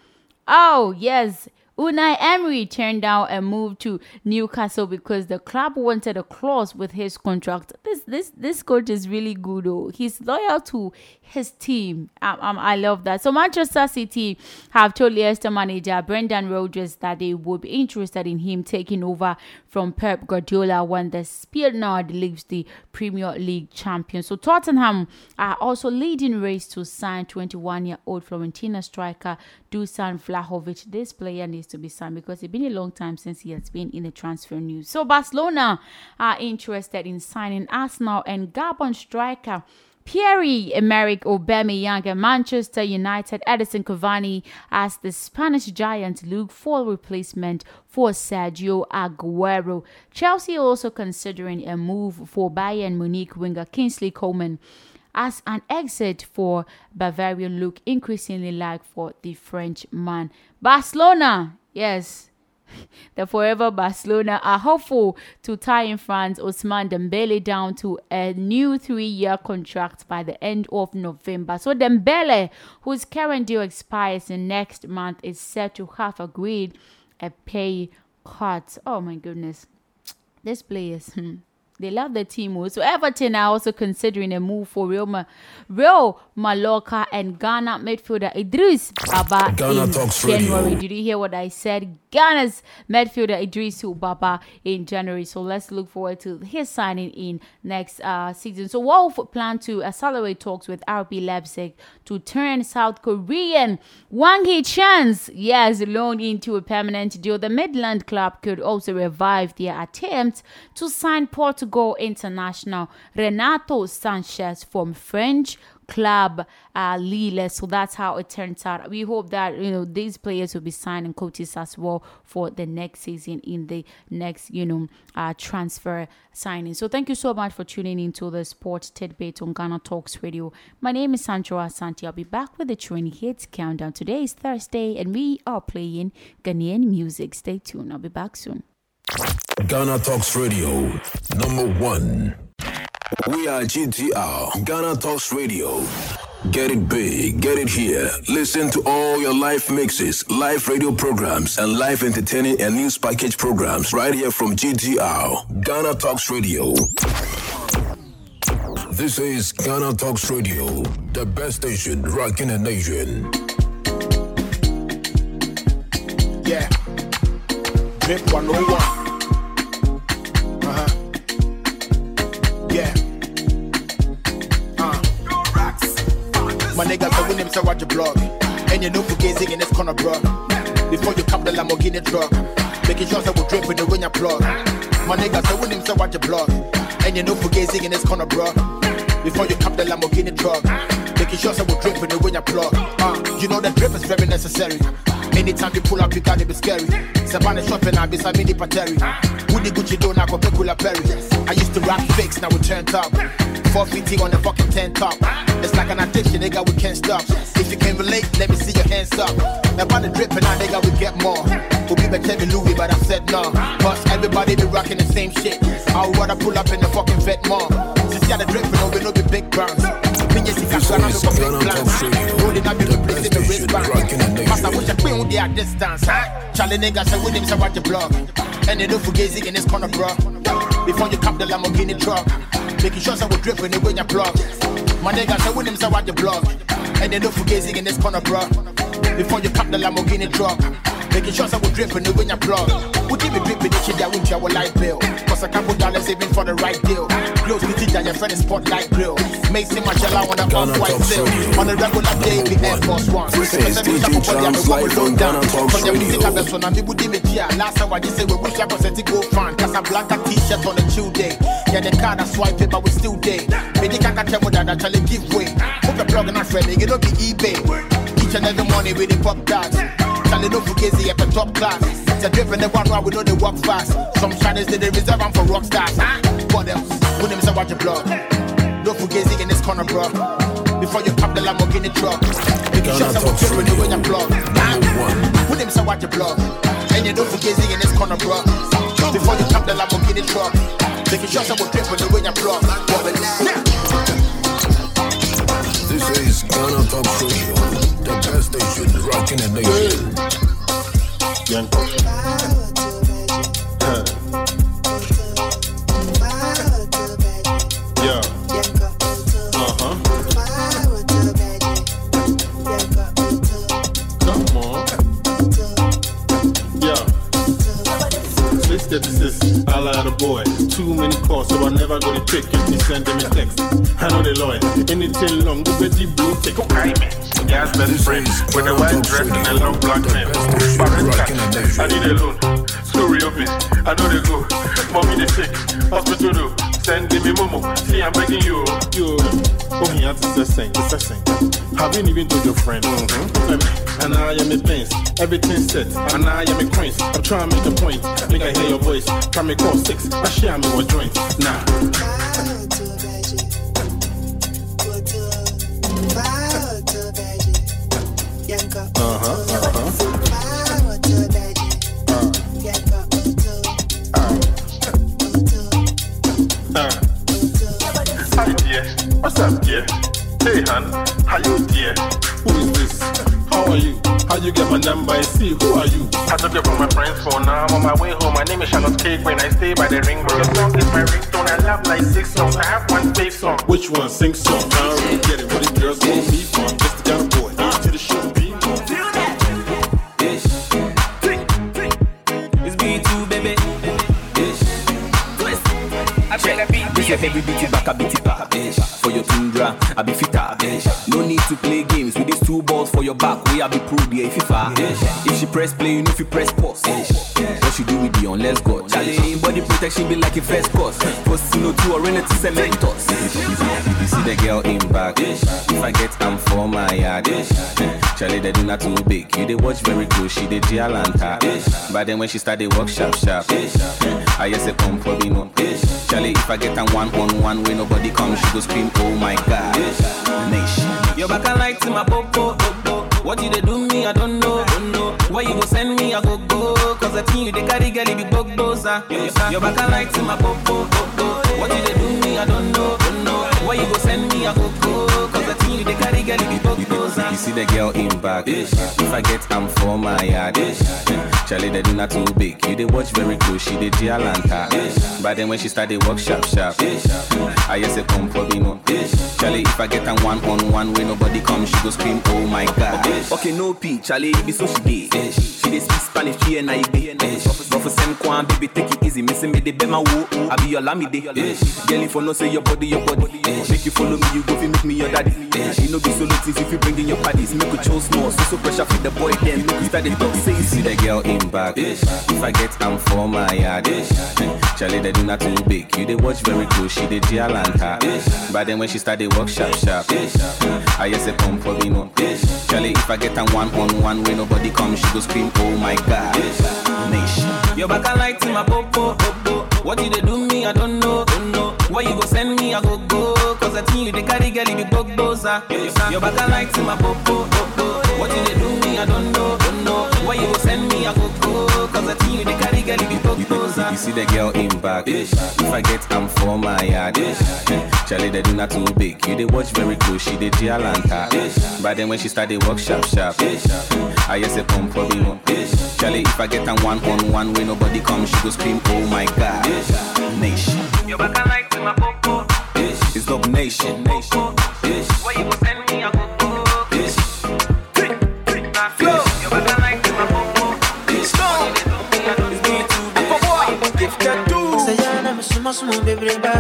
oh yes, Unai Emery turned down a move to Newcastle because the club wanted a clause with his contract. This this this coach is really good. Oh, he's loyal to his team. Um, um, I love that. So Manchester City have told Leicester manager Brendan Rodgers that they would be interested in him taking over from Pep Guardiola when the Spaniard leaves the Premier League champion. So Tottenham are also leading race to sign 21-year-old Fiorentina striker Dusan Vlahovic. This player to be signed because it's been a long time since he has been in the transfer news. So Barcelona are interested in signing Arsenal and Gabon striker Pierre-Emerick Aubameyang and Manchester United Edison Cavani as the Spanish giants look for replacement for Sergio Aguero. Chelsea also considering a move for Bayern Munich winger Kingsley Coman as an exit for Bavarian look increasingly like for the French man. Barcelona, yes, [LAUGHS] the forever Barcelona are hopeful to tie in France Ousmane Dembele down to a new three-year contract by the end of November. So Dembele, whose current deal expires in next month, is set to have agreed a pay cut. Oh my goodness, this players. [LAUGHS] They love the team. So Everton are also considering a move for Real, Ma- Real Mallorca and Ghana midfielder Idris Baba Ghana in January. Radio. Did you hear what I said? Ghana's midfielder Idris Baba in January. So let's look forward to his signing in next uh, season. So Wolf plan to accelerate talks with RB Leipzig to turn South Korean Hwang Hee-chan's yes loan into a permanent deal. The Midland club could also revive their attempt to sign Portugal international Renato Sanches from French club uh, Lille. So that's how it turns out. We hope that you know these players will be signing coaches as well for the next season in the next you know uh, transfer signing. So thank you so much for tuning into the Sports Tidbit on Ghana Talks Radio. My name is Sandra Asante. I'll be back with the training hits countdown. Today is Thursday, and we are playing Ghanaian music. Stay tuned. I'll be back soon. Ghana Talks Radio, number one. We are GTR, Ghana Talks Radio. Get it big, get it here. Listen to all your live mixes, live radio programs, and live entertaining and news package programs right here from GTR, Ghana Talks Radio. This is Ghana Talks Radio, the best station rocking the nation. Yeah. Drip 101. My niggas are winning, so watch your blog. And you know for gazing in this corner, bro. Before you cop the Lamborghini truck. Making sure that we drip in the ring plug. My niggas are winning, so watch your blog. And you know for gazing in this corner, bro. Before you cop the Lamborghini truck. Making sure we drip in the ring plug. Uh, you know that drip is very necessary. Anytime you pull up, you gotta be scary. Savannah shopping, I be some mini pateri. Woody Gucci don't have a peculiar berry. I used to rap fakes, now we turned up. 450 on the fucking 10 top. It's like an addiction, nigga, we can't stop. If you can relate, let me see your hands up. Now About the dripping, now nigga, we get more. We'll be back Kevin Louis, but I said no. Cause everybody be rocking the same shit. I would rather pull up in the fucking vet mall. Since you got the dripping, no, we no be big brands. Opinions, if you gonna make a big plans. Rolling up, you replacing the wristband. Master, wish I queen with their distance? Charlie nigga say with him, say watch the blog. And they don't forget in this corner, bro. Before you come the Lamborghini truck. Making sure say we drip when they win your plug. My nigga say with him, say watch the blog. And they don't forget in this corner, bro. Before you come the Lamborghini truck. Making sure say we drip when they win your plug. Would you be dripping the shit that won't your light bill? Cause I can't put dollars even for the right deal. Close the teacher, your friend is spotlight grill. Mason Marshall on the off-white sale. On the regular day, the Air Force One. This is DJ Trans live on Ghana Talks Radio. Last time I just say we wish I was a go fan. Casablanca t-shirt on a chill day. Yeah, the card I swipe it, but we still day. Maybe can't me that actually give way. Hope the plug and I friend, it don't be eBay. Each and every morning with the pop darts. Charlie no fugazi at the top class. A dripping the one we know they walk fast. Some shadows they reserve them for rock stars. Huh? What else? Them say watch your blog. No fugazi in this corner, bro. Before you come the Lamborghini truck. Sure someone dripping the way you plug. With them say watch your blog. And you know fugazi in this corner, bro. Before you come the Lamborghini truck. Sure someone dripping the way you plug. Yeah. This is Ghana Talks Radio, the best station rocking the nation. Yeah. Uh-huh. Come on. Yeah. 636, I lie the boy. Too many calls, so I never got a trick if you send them a text. I know the lawyer. Anything long, the Betty Blue take a Gas best friend with a white dress and a long black man. Barretta, I need a loan. Story of it, I know they go. Mommy they sick, hospital though. Send me momo. See, I'm begging you. You. Oh, he has to say, it's a saying. Haven't even told your friend. Mm-hmm. And I am a pens. Everything's set. And I am a coins. I'm trying to make a point. Make I hear your voice. Can me call six. I share me with joint. Nah. I see, who are you? I took it from my friend's phone. Now I'm on my way home. My name is Charlotte Cake when I stay by the ring road. Your song is my ringtone. I love like six songs. I have one space song. Which one? Sing song. I don't really get it. What these girls want me from? Just the kind of boy. To the show. Be more. Feel that. Dish. It's B2, baby. Dish. Twist. I check that beat. This your heavy beat it back, I beat it back. For your tundra, I be fitter. No need to play games with these two balls for your back. We I be pro the FIFA. If she press play, you know if you press pause. What she do with the on? Let's go. Charlie, body protection be like a first course. Post no two or anything cementos. If you see the girl in back, if I get am for my yard. Charlie, they do not too big. You they watch very close, she they Gialanta. But then when she start they work sharp, sharp. I just say come for me no. Charlie, if I get a one on one way nobody comes, she go scream, oh my god. Nation. Your back a light to my popo. Popo what you they do me, I don't know. Why you go send me, I go go. Cause the thing you they carry girl, it be bug doza. Your back a light to my popo. Popo what you they do me, I don't know. Don't know. Why you go send me, I go go. Cause you they carry girl, it be bug doza. You see the girl in back. If I get am for my yard. Charlie, they do not too big. You they watch very close, she they Gialanta. But then when she start they work sharp, sharp. I just say come for me no. Charlie, if I get a one on one way nobody come, she go scream, oh my god. Okay, no P, Charlie, it be so she did. She dey speak Spanish, she and I be. But for some kwan, baby, take it easy. Missing me, they be my woo. I be your lamide. Girl, if I no say your body, your body. Make you follow me, you go fi make me your daddy. You know solo things if you bring in your parties. Make you chose more, so so pressure fit the boy then. Make you start the talk, say see the girl in back. If I get am for my yard. Charlie, they do not too big. You they watch very close, she dey Gialanta. But then when she start they work sharp, sharp. I just say come for me no. Charlie, if I get a one on one way nobody come, she go scream, oh my god. Nation. Your back a light to my popo. Popo. What you they do me, I don't know. Don't know. Why you go send me, I go go. Cause you they carry girl, it be bug doza. Your back light to my popo. What you they do me, I don't know. Don't know. Why you go send me, I go go. Cause thing you they carry girl, it be bug doza. You see the girl in back. If I get am for my yard. Charlie, they do not too big. You they watch very close, she they Gialanta. But then when she start they work sharp, sharp. I just say come for me no. Charlie, if I get a one on one way nobody come, she go scream, oh my god. Nation. Your back a It's Dub Nation. Nation. Why you go. Send me, I go. Go. Your back a light to my popo. Sayana musuma suma bebreba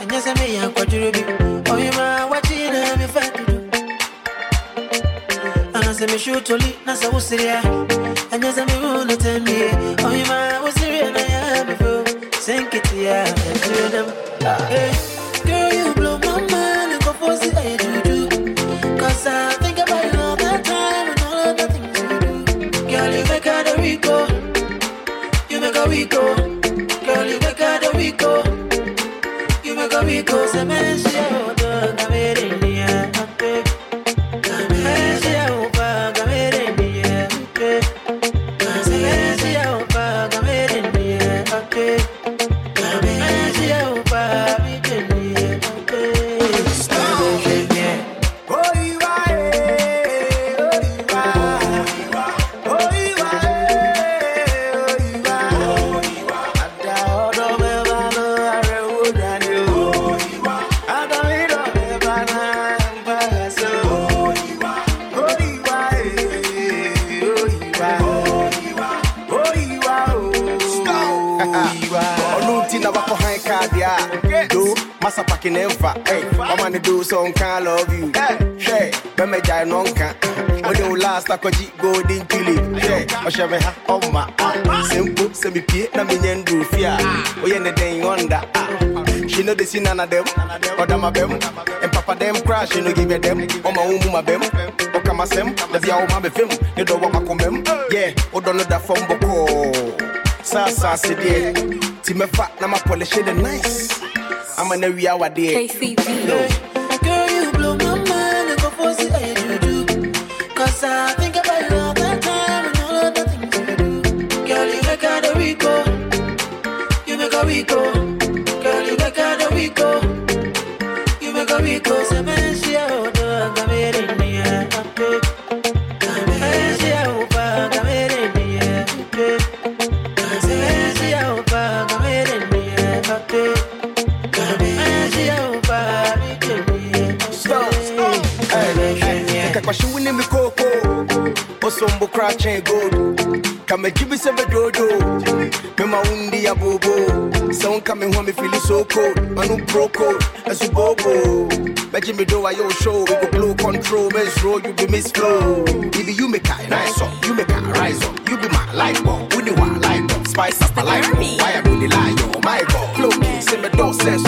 Anya se me ya kwaduro bi Oyima wachi na mi fatudu Ana se me shutoli na sa usiria Anya se me una tembi Oyima usiria na ya. Mi fo Senkiti ya ya them Hey, You go. Girl, you make her the go. You make a Rico. Se me decía, pake ne mfa ɔma ne do sɛ ɔnka love you. Hwɛ bɛmɛgyae no ɔnka wode wo last akɔgye golden tulip hwɛ ɔhyɛ me ha ɔma sɛ mpo sɛ mepie na menyɛ nduru fie a woyɛ ne den ɔnda She know the scene none of them, or them of them. And papa them crash, you know give it them. Oh, on my own, my bem, or come a sem, the be our mamma film, you don't want to come Yeah, or don't know that from Boko. Sasa said, yeah, Timefa, Nama polish the nice. I'm an area what day. Girl, crack chain gold. Come and give me some dodo. Me ma undi ya bobo. Sound coming home me feeling so cold. Manu pro code, as a bobo. Me do I your show. We go blow control, men's roll, you be miss flow. If you make a nice up, you make a rise up. You be my light bulb, the one light up. Spice up my life, why I really lie, yo, my god. Flow me send me door says,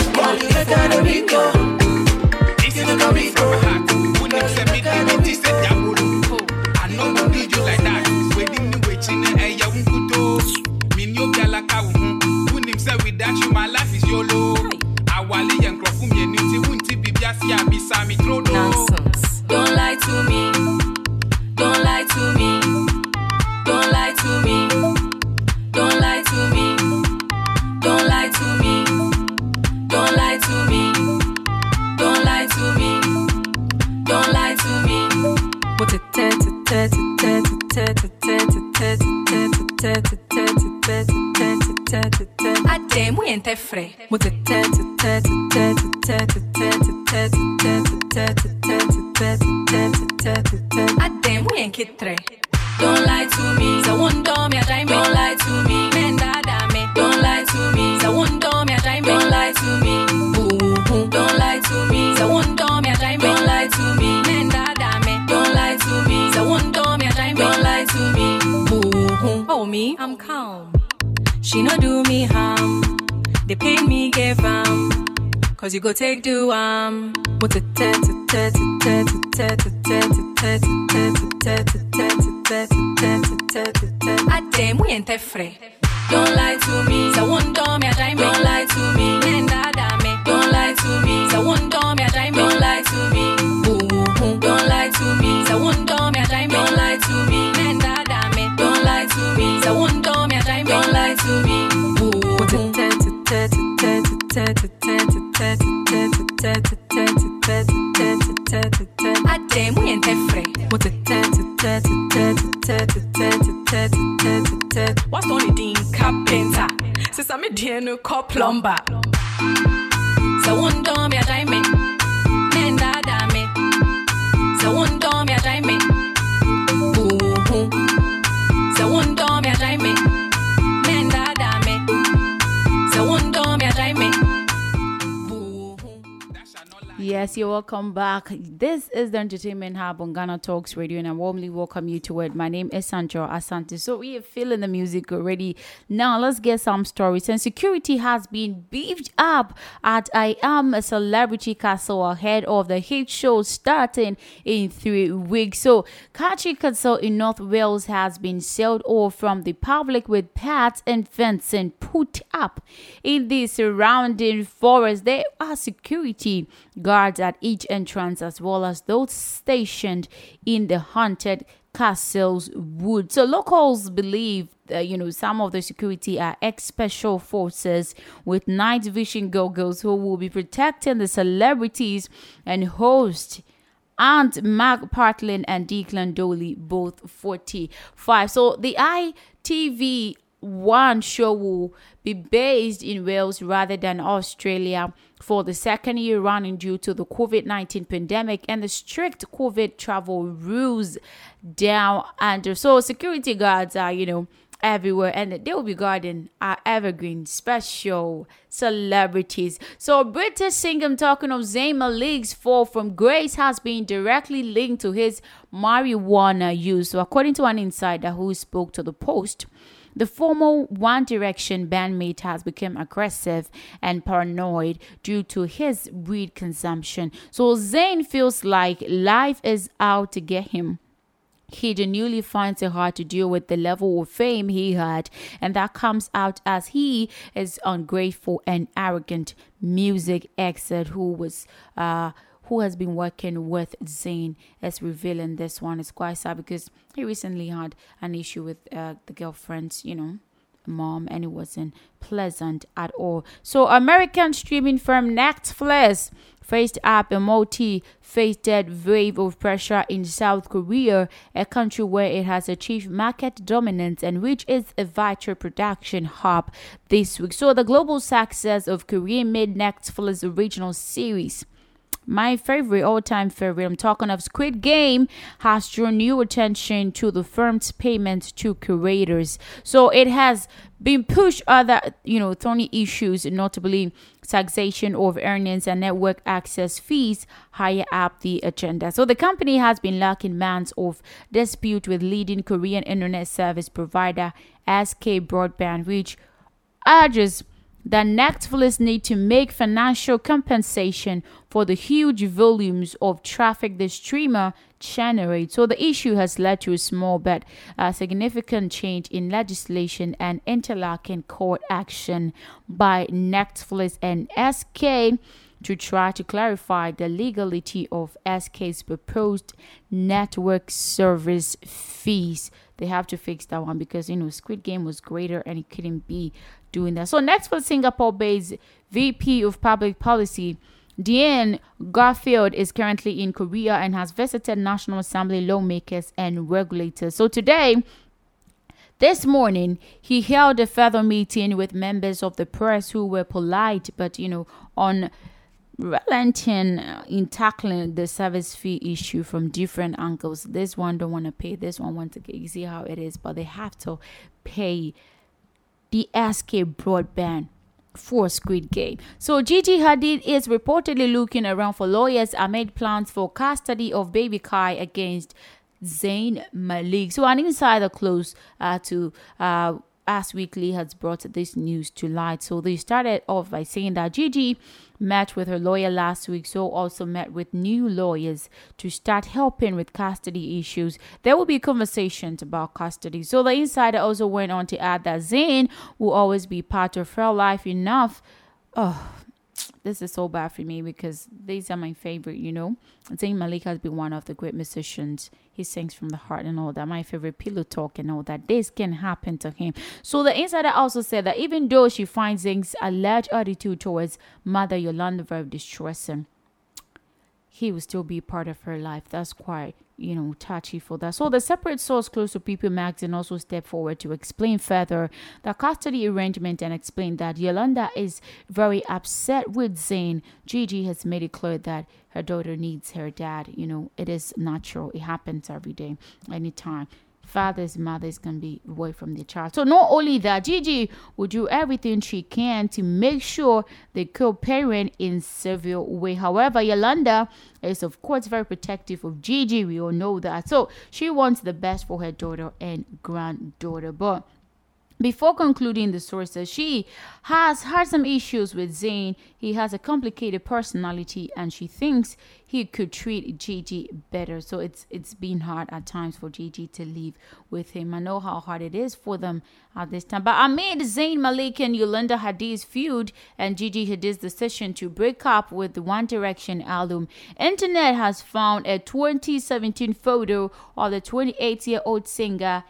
Adem, we ain't that free. What the What's only Dean Carpenter? Since I'm a dear no call plumber. So one door me a diamond. Nenda dame. So one door me a diamond. Ooh, so one door me a diamond. Yes, you're welcome back. This is the Entertainment Hub on Ghana Talks Radio, and I warmly welcome you to it. My name is Sandra Asante. So we are feeling the music already. Now let's get some stories. And security has been beefed up at I Am a Celebrity Castle ahead of the hit show starting in three weeks. So Kachi Castle in North Wales has been sealed off from the public with pads and fencing put up in the surrounding forest. There are security guards at each entrance as well as those stationed in the haunted castle's wood. So locals believe uh, you know some of the security are ex special forces with night vision goggles who will be protecting the celebrities and host Ant McPartlin and Declan Donnelly, both 45. So the ITV one show will be based in Wales rather than Australia for the second year running due to the COVID 19 pandemic and the strict COVID travel rules down under. So, security guards are, you know, everywhere and they will be guarding our evergreen special celebrities. So British singer talking of Zayn Malik's fall from grace has been directly linked to his marijuana use. So according to an insider who spoke to the Post, the former One Direction bandmate has become aggressive and paranoid due to his weed consumption. So Zayn feels like life is out to get him. He genuinely finds it hard to deal with the level of fame he had, and that comes out as he is ungrateful and arrogant. Music exit who was uh who has been working with Zayn is revealing this one. It's quite sad because he recently had an issue with uh, the girlfriend's, you know, mom, and it wasn't pleasant at all. So, American streaming firm Netflix faced up a multi-faceted wave of pressure in South Korea, a country where it has achieved market dominance and which is a vital production hub this week. So, the global success of Korean made Netflix original series my favorite, all time favorite, I'm talking of Squid Game, has drawn new attention to the firm's payments to curators. So it has been pushed other, you know, thorny issues, notably taxation of earnings and network access fees higher up the agenda. So the company has been lacking months of dispute with leading Korean internet service provider SK Broadband, which urges that Netflix need to make financial compensation for the huge volumes of traffic the streamer generates. So the issue has led to a small but uh, significant change in legislation and interlocking court action by Netflix and SK to try to clarify the legality of SK's proposed network service fees. They have to fix that one because you know Squid Game was greater and it couldn't be doing that. So next for Singapore-based VP of Public Policy. Dean Garfield is currently in Korea and has visited National Assembly lawmakers and regulators. So today, this morning, he held a further meeting with members of the press who were polite, but you know, on relenting in tackling the service fee issue from different angles. This one don't want to pay, this one wants to get. You see how it is, but they have to pay the SK broadband for Squid Game. So Gigi Hadid is reportedly looking around for lawyers amid plans for custody of baby Kai against Zayn Malik. So an insider close uh, to uh, Us Weekly has brought this news to light. So they started off by saying that Gigi met with her lawyer last week, so also met with new lawyers to start helping with custody issues. There will be conversations about custody. So the insider also went on to add that Zayn will always be part of her life enough. Oh, this is so bad for me because these are my favorite, you know. Zayn Malik has been one of the great musicians. He sings from the heart and all that. My favorite pillow talk and all that. This can happen to him. So the insider also said that even though she finds Zayn's alleged attitude towards Mother Yolanda very distressing, he will still be part of her life. That's quite, you know, touchy for that. So the separate source close to People Magazine also stepped forward to explain further the custody arrangement and explain that Yolanda is very upset with Zayn. Gigi has made it clear that her daughter needs her dad. You know, it is natural. It happens every day, anytime fathers, mothers can be away from their child. So not only that, Gigi will do everything she can to make sure they co-parent in several way. However, Yolanda is of course very protective of Gigi. We all know that. So she wants the best for her daughter and granddaughter. But before concluding the sources, she has had some issues with Zayn. He has a complicated personality and she thinks he could treat Gigi better. So it's it's been hard at times for Gigi to leave with him. I know how hard it is for them at this time. But amid Zayn Malik and Yolanda Hadid's feud and Gigi Hadid's decision to break up with the One Direction album, internet has found a 2017 photo of the 28-year-old singer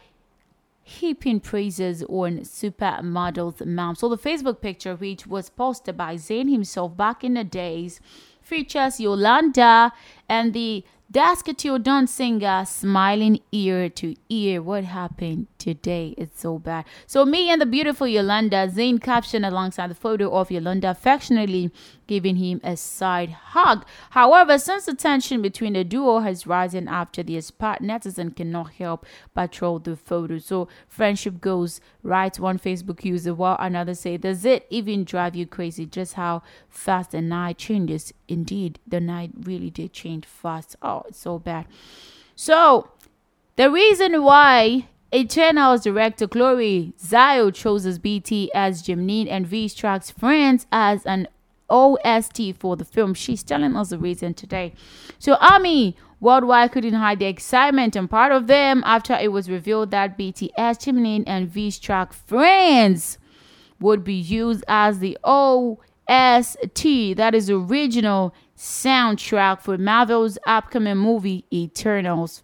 heaping praises on supermodel's mom. So the Facebook picture, which was posted by Zayn himself back in the days, features Yolanda and the Dusk Till Dawn singer smiling ear to ear. What happened today? It's so bad. So me and the beautiful Yolanda, Zayn captioned alongside the photo of Yolanda affectionately giving him a side hug. However, since the tension between the duo has risen after the spat, netizen cannot help but troll the photo. So friendship goes right one Facebook user while another say, does it even drive you crazy just how fast the night changes? Indeed, the night really did change fast. Oh, it's so bad. So the reason why Eternals director Chloe Zhao chose BTS Jimin and V Strike's friends as an OST for the film. She's telling us the reason today. So Army worldwide couldn't hide the excitement and part of them after it was revealed that BTS, Jimin and V Strike friends would be used as the OST, that is original soundtrack for Marvel's upcoming movie Eternals.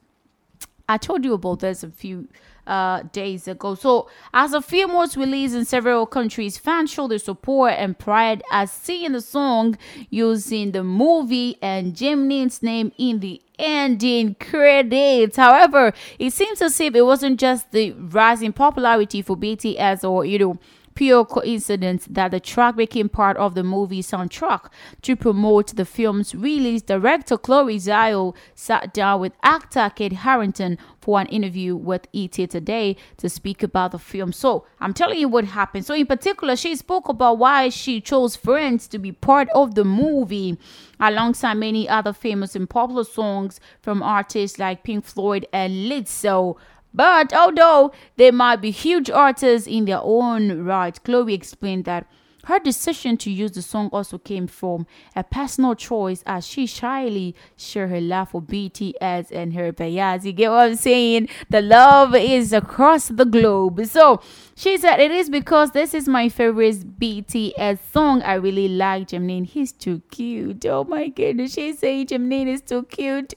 I told you about this a few uh, days ago. So, as the film was released in several countries, fans showed their support and pride as seeing the song using the movie and Jimin's name in the ending credits. However, it seems as if it wasn't just the rising popularity for BTS or, you know, pure coincidence that the track became part of the movie soundtrack. To promote the film's release, director Chloe Zhao sat down with actor Kit Harington for an interview with ET today to speak about the film. So I'm telling you what happened. So in particular, she spoke about why she chose Friends to be part of the movie alongside many other famous and popular songs from artists like Pink Floyd and Lizzo. But although they might be huge artists in their own right, Chloe explained that her decision to use the song also came from a personal choice as she shyly shared her love for BTS and her bias. You get what I'm saying? The love is across the globe. So she said it is because this is my favorite BTS song. I really like Jimin. He's too cute. Oh my goodness. She said Jimin is too cute.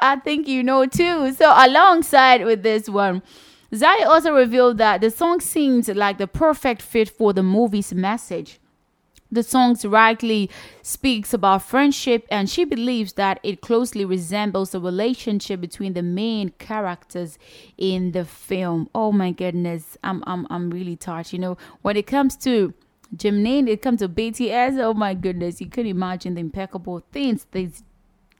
I think you know too. So alongside with this one, Zhao also revealed that the song seems like the perfect fit for the movie's message. The song rightly speaks about friendship, and she believes that it closely resembles the relationship between the main characters in the film. Oh my goodness, I'm I'm I'm really touched. You know, when it comes to Jimin, it comes to BTS. Oh my goodness, you could imagine the impeccable things these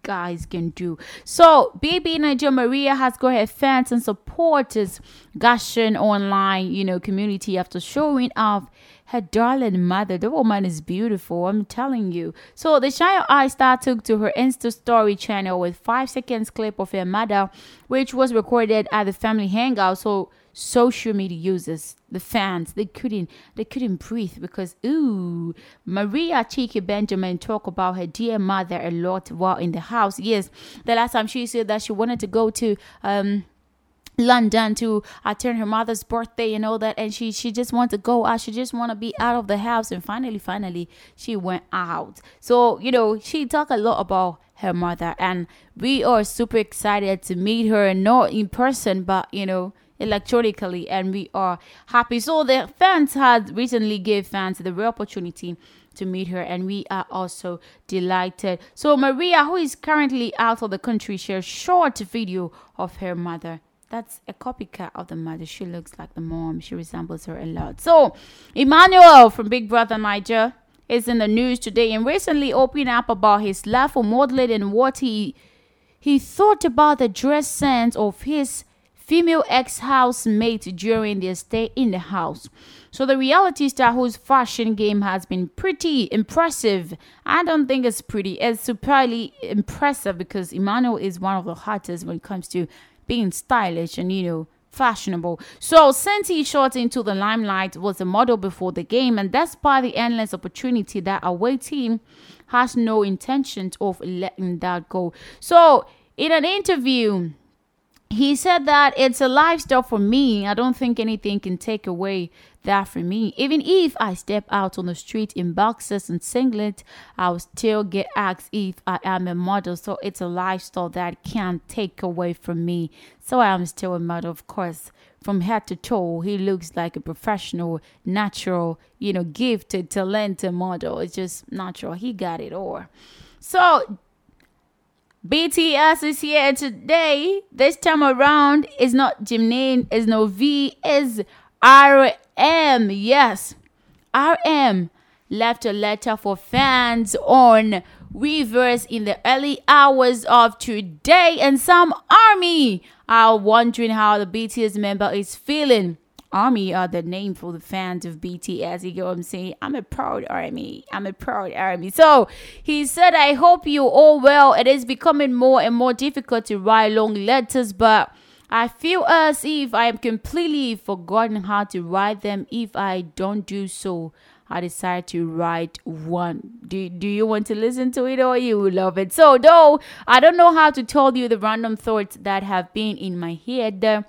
guys can do. So, BBNaija Maria has got her fans and supporters gushing online, you know, community after showing off her darling mother. The woman is beautiful, I'm telling you. So, the Shine Eye star took to her Insta story channel with five seconds clip of her mother, which was recorded at the family hangout. So, social media users, the fans, they couldn't they couldn't breathe because ooh, Maria Chike Benjamin talked about her dear mother a lot while in the house. Yes, the last time she said that she wanted to go to um London to attend her mother's birthday and all that, and she she just wanted to go out. She just want to be out of the house, and finally, finally, she went out. So you know, she talked a lot about her mother, and we are super excited to meet her, not in person, but you know, electronically and we are happy. So the fans had recently gave fans the real opportunity to meet her and we are also delighted. So maria who is currently out of the country shared short video of her mother. That's a copycat of the mother. She looks like the mom. She resembles her a lot. So emmanuel from big brother Naija is in the news today and recently opened up about his love for modeling and what he he thought about the dress sense of his female ex housemate during their stay in the house. So, the reality star whose fashion game has been pretty impressive. I don't think it's pretty, it's superly impressive because Emmanuel is one of the hottest when it comes to being stylish and, you know, fashionable. So, since he shot into the limelight, was a model before the game, and that's despite the endless opportunity that awaits him, has no intention of letting that go. So, in an interview, he said that it's a lifestyle for me. I don't think anything can take away that from me. Even if I step out on the street in boxers and singlet, I'll still get asked if I am a model. So it's a lifestyle that can't take away from me. So I am still a model, of course. From head to toe, he looks like a professional, natural, you know, gifted, talented model. It's just natural. He got it all. So BTS is here today. This time around, it's not Jimin, it's no V, it's RM. Yes, RM left a letter for fans on Weverse in the early hours of today, and some army are wondering how the BTS member is feeling. Army are the name for the fans of BTS. You get what I'm saying? I'm a proud army. I'm a proud army. So he said, I hope you all well. It is becoming more and more difficult to write long letters, but I feel as if I am completely forgotten how to write them if I don't do so. I decided to write one. Do, do you want to listen to it or you love it? So, though I don't know how to tell you the random thoughts that have been in my head,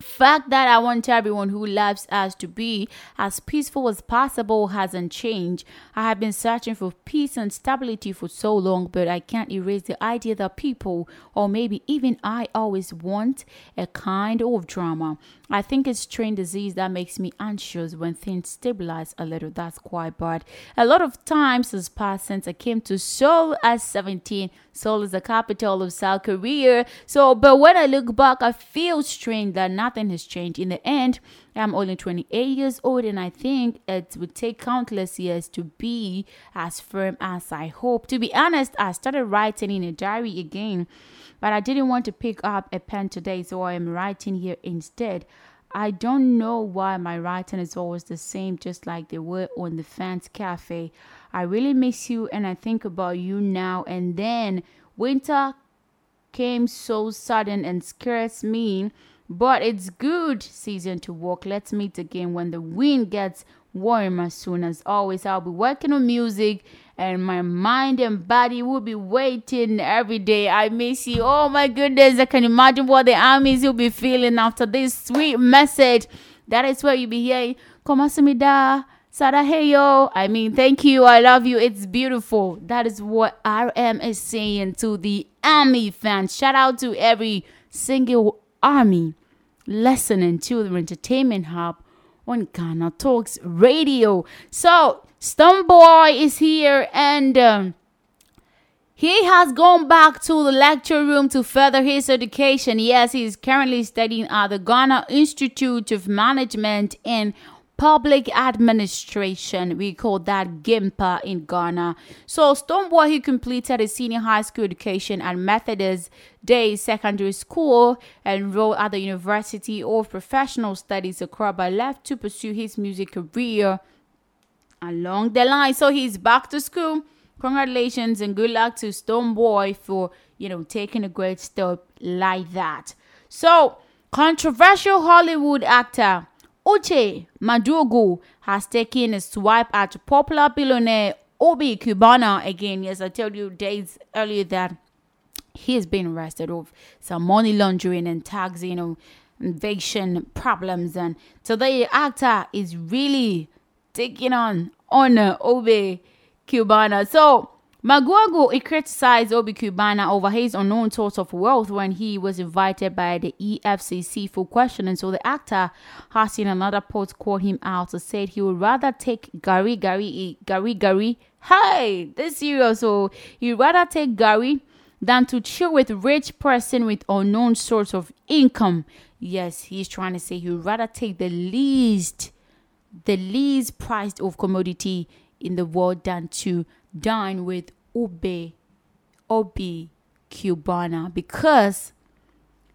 fact that I want everyone who loves us to be as peaceful as possible hasn't changed. I have been searching for peace and stability for so long, but I can't erase the idea that people, or maybe even I, always want a kind of drama. I think it's strain disease that makes me anxious when things stabilize a little. That's quite bad. A lot of times has passed since I came to Seoul at 17. Seoul is the capital of South Korea. So, but when I look back, I feel strange that not nothing has changed. In the end, I'm only 28 years old, and I think it would take countless years to be as firm as I hope. To be honest, I started writing in a diary again, but I didn't want to pick up a pen today, so I am writing here instead. I don't know why my writing is always the same, just like they were on the fans cafe. I really miss you and I think about you now and then. Winter came so sudden and scares me, but it's good season to walk. Let's meet again when the wind gets warmer soon as always. I'll be working on music and my mind and body will be waiting every day. I miss you. Oh my goodness, I can imagine what the armies will be feeling after this sweet message. That is where you'll be hearing. Komasimida. Saraheyo. I mean, thank you. I love you. It's beautiful. That is what RM is saying to the Army fans. Shout out to every single Army listening to the Entertainment Hub on Ghana Talks Radio. So, Stonebwoy is here and um, he has gone back to the lecture room to further his education. Yes, he is currently studying at the Ghana Institute of Management in public administration. We call that GIMPA in Ghana. So Stonebwoy, he completed his senior high school education at Methodist Day Secondary School enrolled at the University of Professional Studies, Accra, but left to pursue his music career along the line. So he's back to school. Congratulations and good luck to Stonebwoy for, you know, taking a great step like that. So, controversial Hollywood actor Uche Maduagwu has taken a swipe at popular billionaire Obi Cubana again. Yes, I told you days earlier that he has been arrested of some money laundering and tax, you know, invasion problems. And so the actor is really taking on on uh, Obi Cubana. So Maduagwu criticized Obi Cubana over his unknown source of wealth when he was invited by the EFCC for questioning. So the actor has in another post called him out and said he would rather take garri garri garri garri. Hey, this serious. So he'd rather take garri than to chill with rich person with unknown source of income. Yes, he's trying to say he'd rather take the least, the least priced of commodity in the world than to dine with Ube Obi Cubana because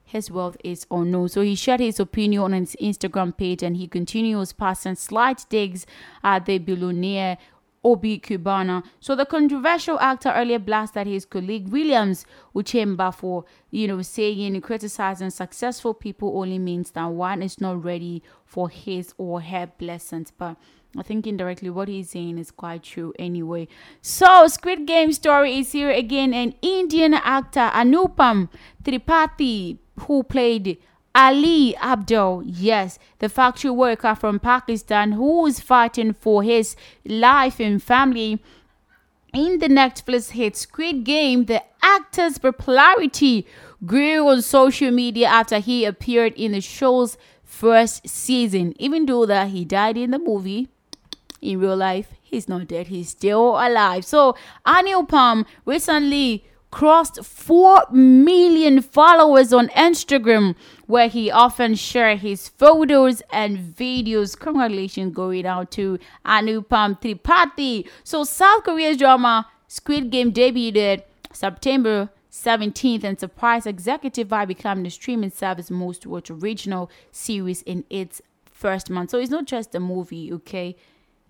his wealth is unknown. So he shared his opinion on his Instagram page and he continues passing slight digs at the billionaire Obi Cubana. So the controversial actor earlier blasted his colleague Williams Uchemba for, you know, saying criticizing successful people only means that one is not ready for his or her blessings. But I think indirectly what he's saying is quite true anyway. So, Squid Game story is here again. An Indian actor, Anupam Tripathi, who played Ali Abdul, yes, the factory worker from Pakistan who is fighting for his life and family. In the Netflix hit Squid Game, the actor's popularity grew on social media after he appeared in the show's first season. Even though that he died in the movie, in real life, he's not dead, he's still alive. So, Anupam recently crossed 4 million followers on Instagram, where he often shares his photos and videos. Congratulations going out to Anupam Tripathi. So, South Korea's drama Squid Game debuted September 17th and surprised executive by becoming the streaming service most watched original series in its first month. So, it's not just a movie, okay?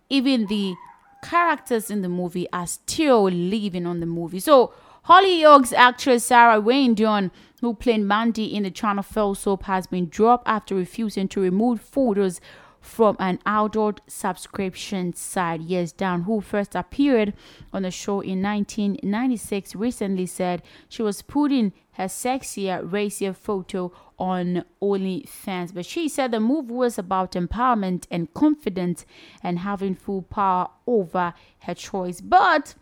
even the characters in the movie are still living on the movie. So Hollyoaks actress Sarah Jayne Dunn, who played Mandy in the Channel 4 soap, has been dropped after refusing to remove photos from an outdoor subscription site. Yes, Dunn, who first appeared on the show in 1996, recently said she was putting her sexier, racier photo on OnlyFans. But she said the move was about empowerment and confidence and having full power over her choice. But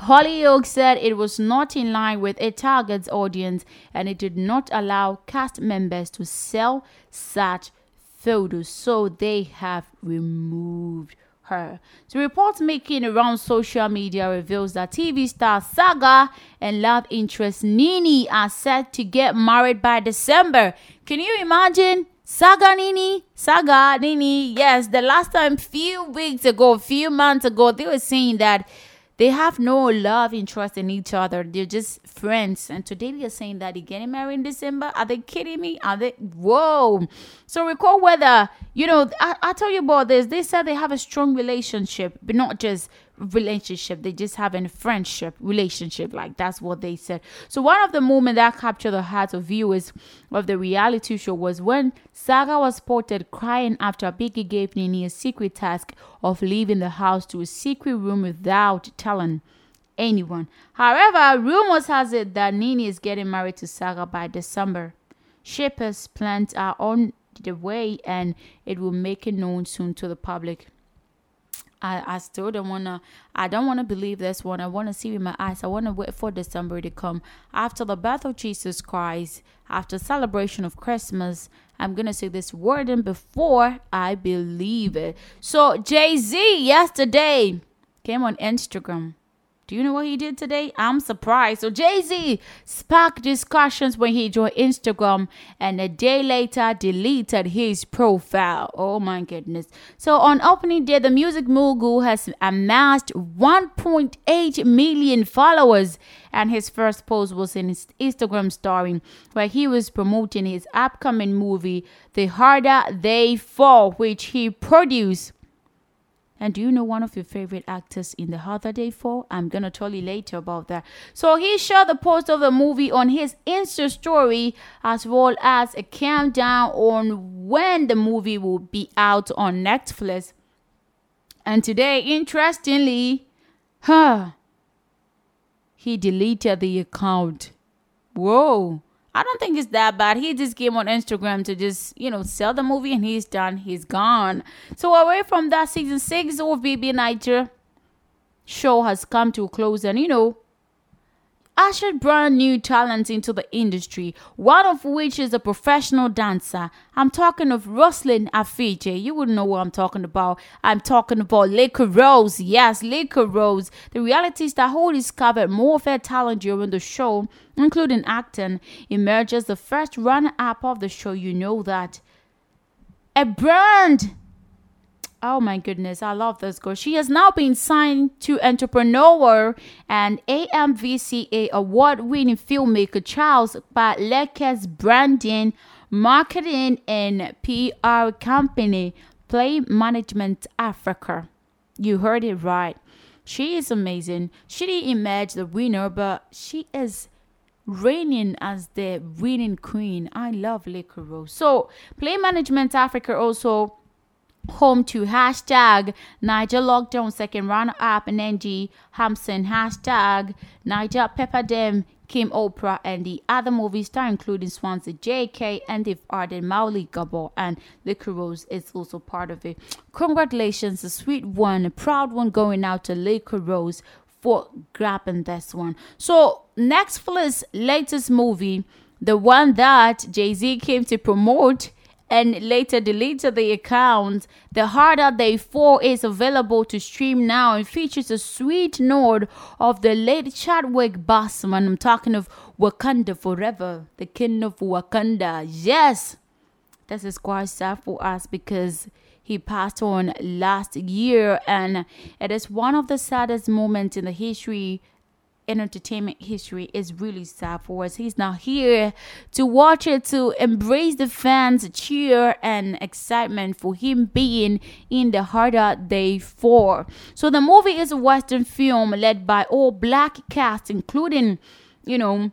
Hollyoaks said it was not in line with a target's audience and it did not allow cast members to sell such photos, so they have removed her. So reports making around social media reveals that TV star Saga and love interest Nini are set to get married by December. Can you imagine? Saga Nini, Saga Nini. Yes, the last time, few weeks ago, few months ago, they were saying that they have no love and trust in each other. They're just friends. And today they're saying that they're getting married in December. Are they kidding me? Are they? Whoa. So recall whether, you know, I, I'll tell you about this. They said they have a strong relationship, but not just relationship. They just have a friendship relationship. Like that's what they said. So one of the moments that captured the hearts of viewers of the reality show was when Saga was spotted crying after Biggie gave Nini a secret task of leaving the house to a secret room without telling anyone. However, rumors has it that Nini is getting married to Saga by December. Shippers plans are on the way and it will make it known soon to the public. I, I still don't wanna I don't wanna believe this one. I wanna see with my eyes. I wanna wait for December to come. After the birth of Jesus Christ, after celebration of Christmas, I'm gonna say this word and before I believe it. So Jay-Z yesterday came on Instagram. Do you know what he did today? I'm surprised. So Jay Z sparked discussions when he joined Instagram and a day later deleted his profile. Oh my goodness. So on opening day, the music mogul has amassed 1.8 million followers. And his first post was in his Instagram story where he was promoting his upcoming movie, The Harder They Fall, which he produced and do you know one of your favorite actors in the Harder They Fall? I'm gonna tell you later about that. So he shared the post of the movie on his Insta story as well as a countdown on when the movie will be out on Netflix. And today, interestingly, huh, he deleted the account. Whoa. I don't think it's that bad. He just came on Instagram to just, you know, sell the movie and he's done. He's gone. So away from that, season six of BBNaija show has come to a close. And, you know, ushered brand new talents into the industry, one of which is a professional dancer. I'm talking of Roseline Afije. You wouldn't know what I'm talking about. I'm talking about Liquorose. Yes, Liquorose. The reality star who discovered more of her talent during the show, including acting, emerges the first runner-up of the show. You know that. A brand Oh my goodness, I love this girl. She has now been signed to entrepreneur and AMVCA award winning filmmaker Charles Okpaleke's branding, marketing, and PR company, Play Management Africa. You heard it right. She is amazing. She didn't emerge the winner, but she is reigning as the winning queen. I love Liquorose. So, Play Management Africa also home to hashtag Naija Lockdown second runner up and Nengi Hampson hashtag Naija pepper Pepperdam Kim Oprah and the other movie star including Swansea JK and the Arden Mauli Gabo and Liquorose is also part of it. Congratulations, a sweet one, a proud one going out to Liquorose for grabbing this one. So Netflix latest movie, the one that Jay-Z came to promote and later deleted the account. The Harder They Fall is available to stream now and features a sweet note of the late Chadwick Boseman. I'm talking of Wakanda Forever, the king of Wakanda. Yes, this is quite sad for us because he passed on last year and it is one of the saddest moments in the history in entertainment history is really sad for us. He's not here to watch it, to embrace the fans' cheer and excitement for him being in the Harder They Fall. So the movie is a Western film led by all black cast, including, you know,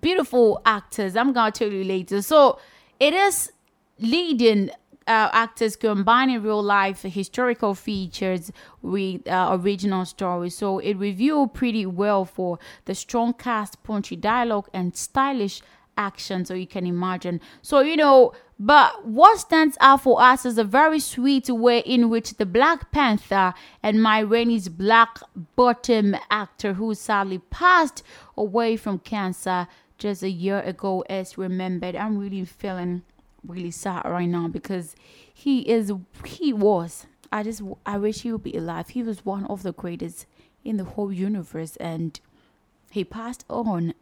beautiful actors. I'm gonna tell you later. So it is leading uh, actors combining real life historical features with uh, original stories. So it reviewed pretty well for the strong cast, punchy dialogue, and stylish action. So you can imagine. So, you know, but what stands out for us is a very sweet way in which the Black Panther and Ma Rainey's black bottom actor who sadly passed away from cancer just a year ago is remembered. I'm really feeling really sad right now because he is he was i just i wish he would be alive he was one of the greatest in the whole universe and he passed on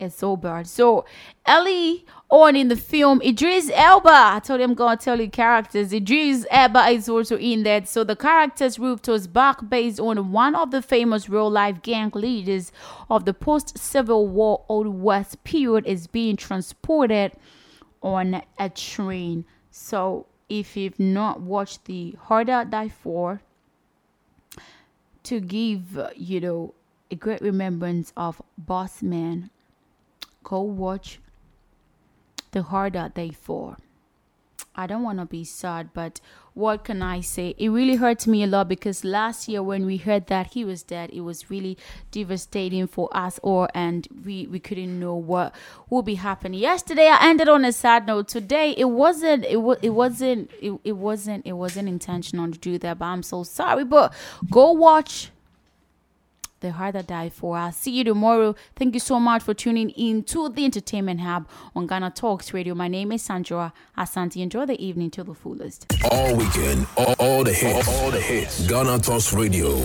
It's so bad. So Ellie on in the film Idris Elba. I told him I'm gonna tell you characters. Idris Elba is also in that. So the character's Rufus Buck based on one of the famous real life gang leaders of the post Civil War Old West period is being transported on a train. So if you've not watched the Harder They Fall, to give you know a great remembrance of Boseman, go watch the Harder They Fall. I don't want to be sad, but what can I say? It really hurts me a lot because last year when we heard that he was dead, it was really devastating for us all, and we we couldn't know what would be happening. Yesterday I ended on a sad note. Today it wasn't it was it wasn't it, it wasn't it wasn't intentional to do that, but I'm so sorry. But go watch the Harder They Fall. I'll see you tomorrow. Thank you so much for tuning in to the Entertainment Hub on Ghana Talks Radio. My name is Sandra Asante. Enjoy the evening to the fullest. All weekend, all, all the hits, all the hits. Ghana Talks Radio.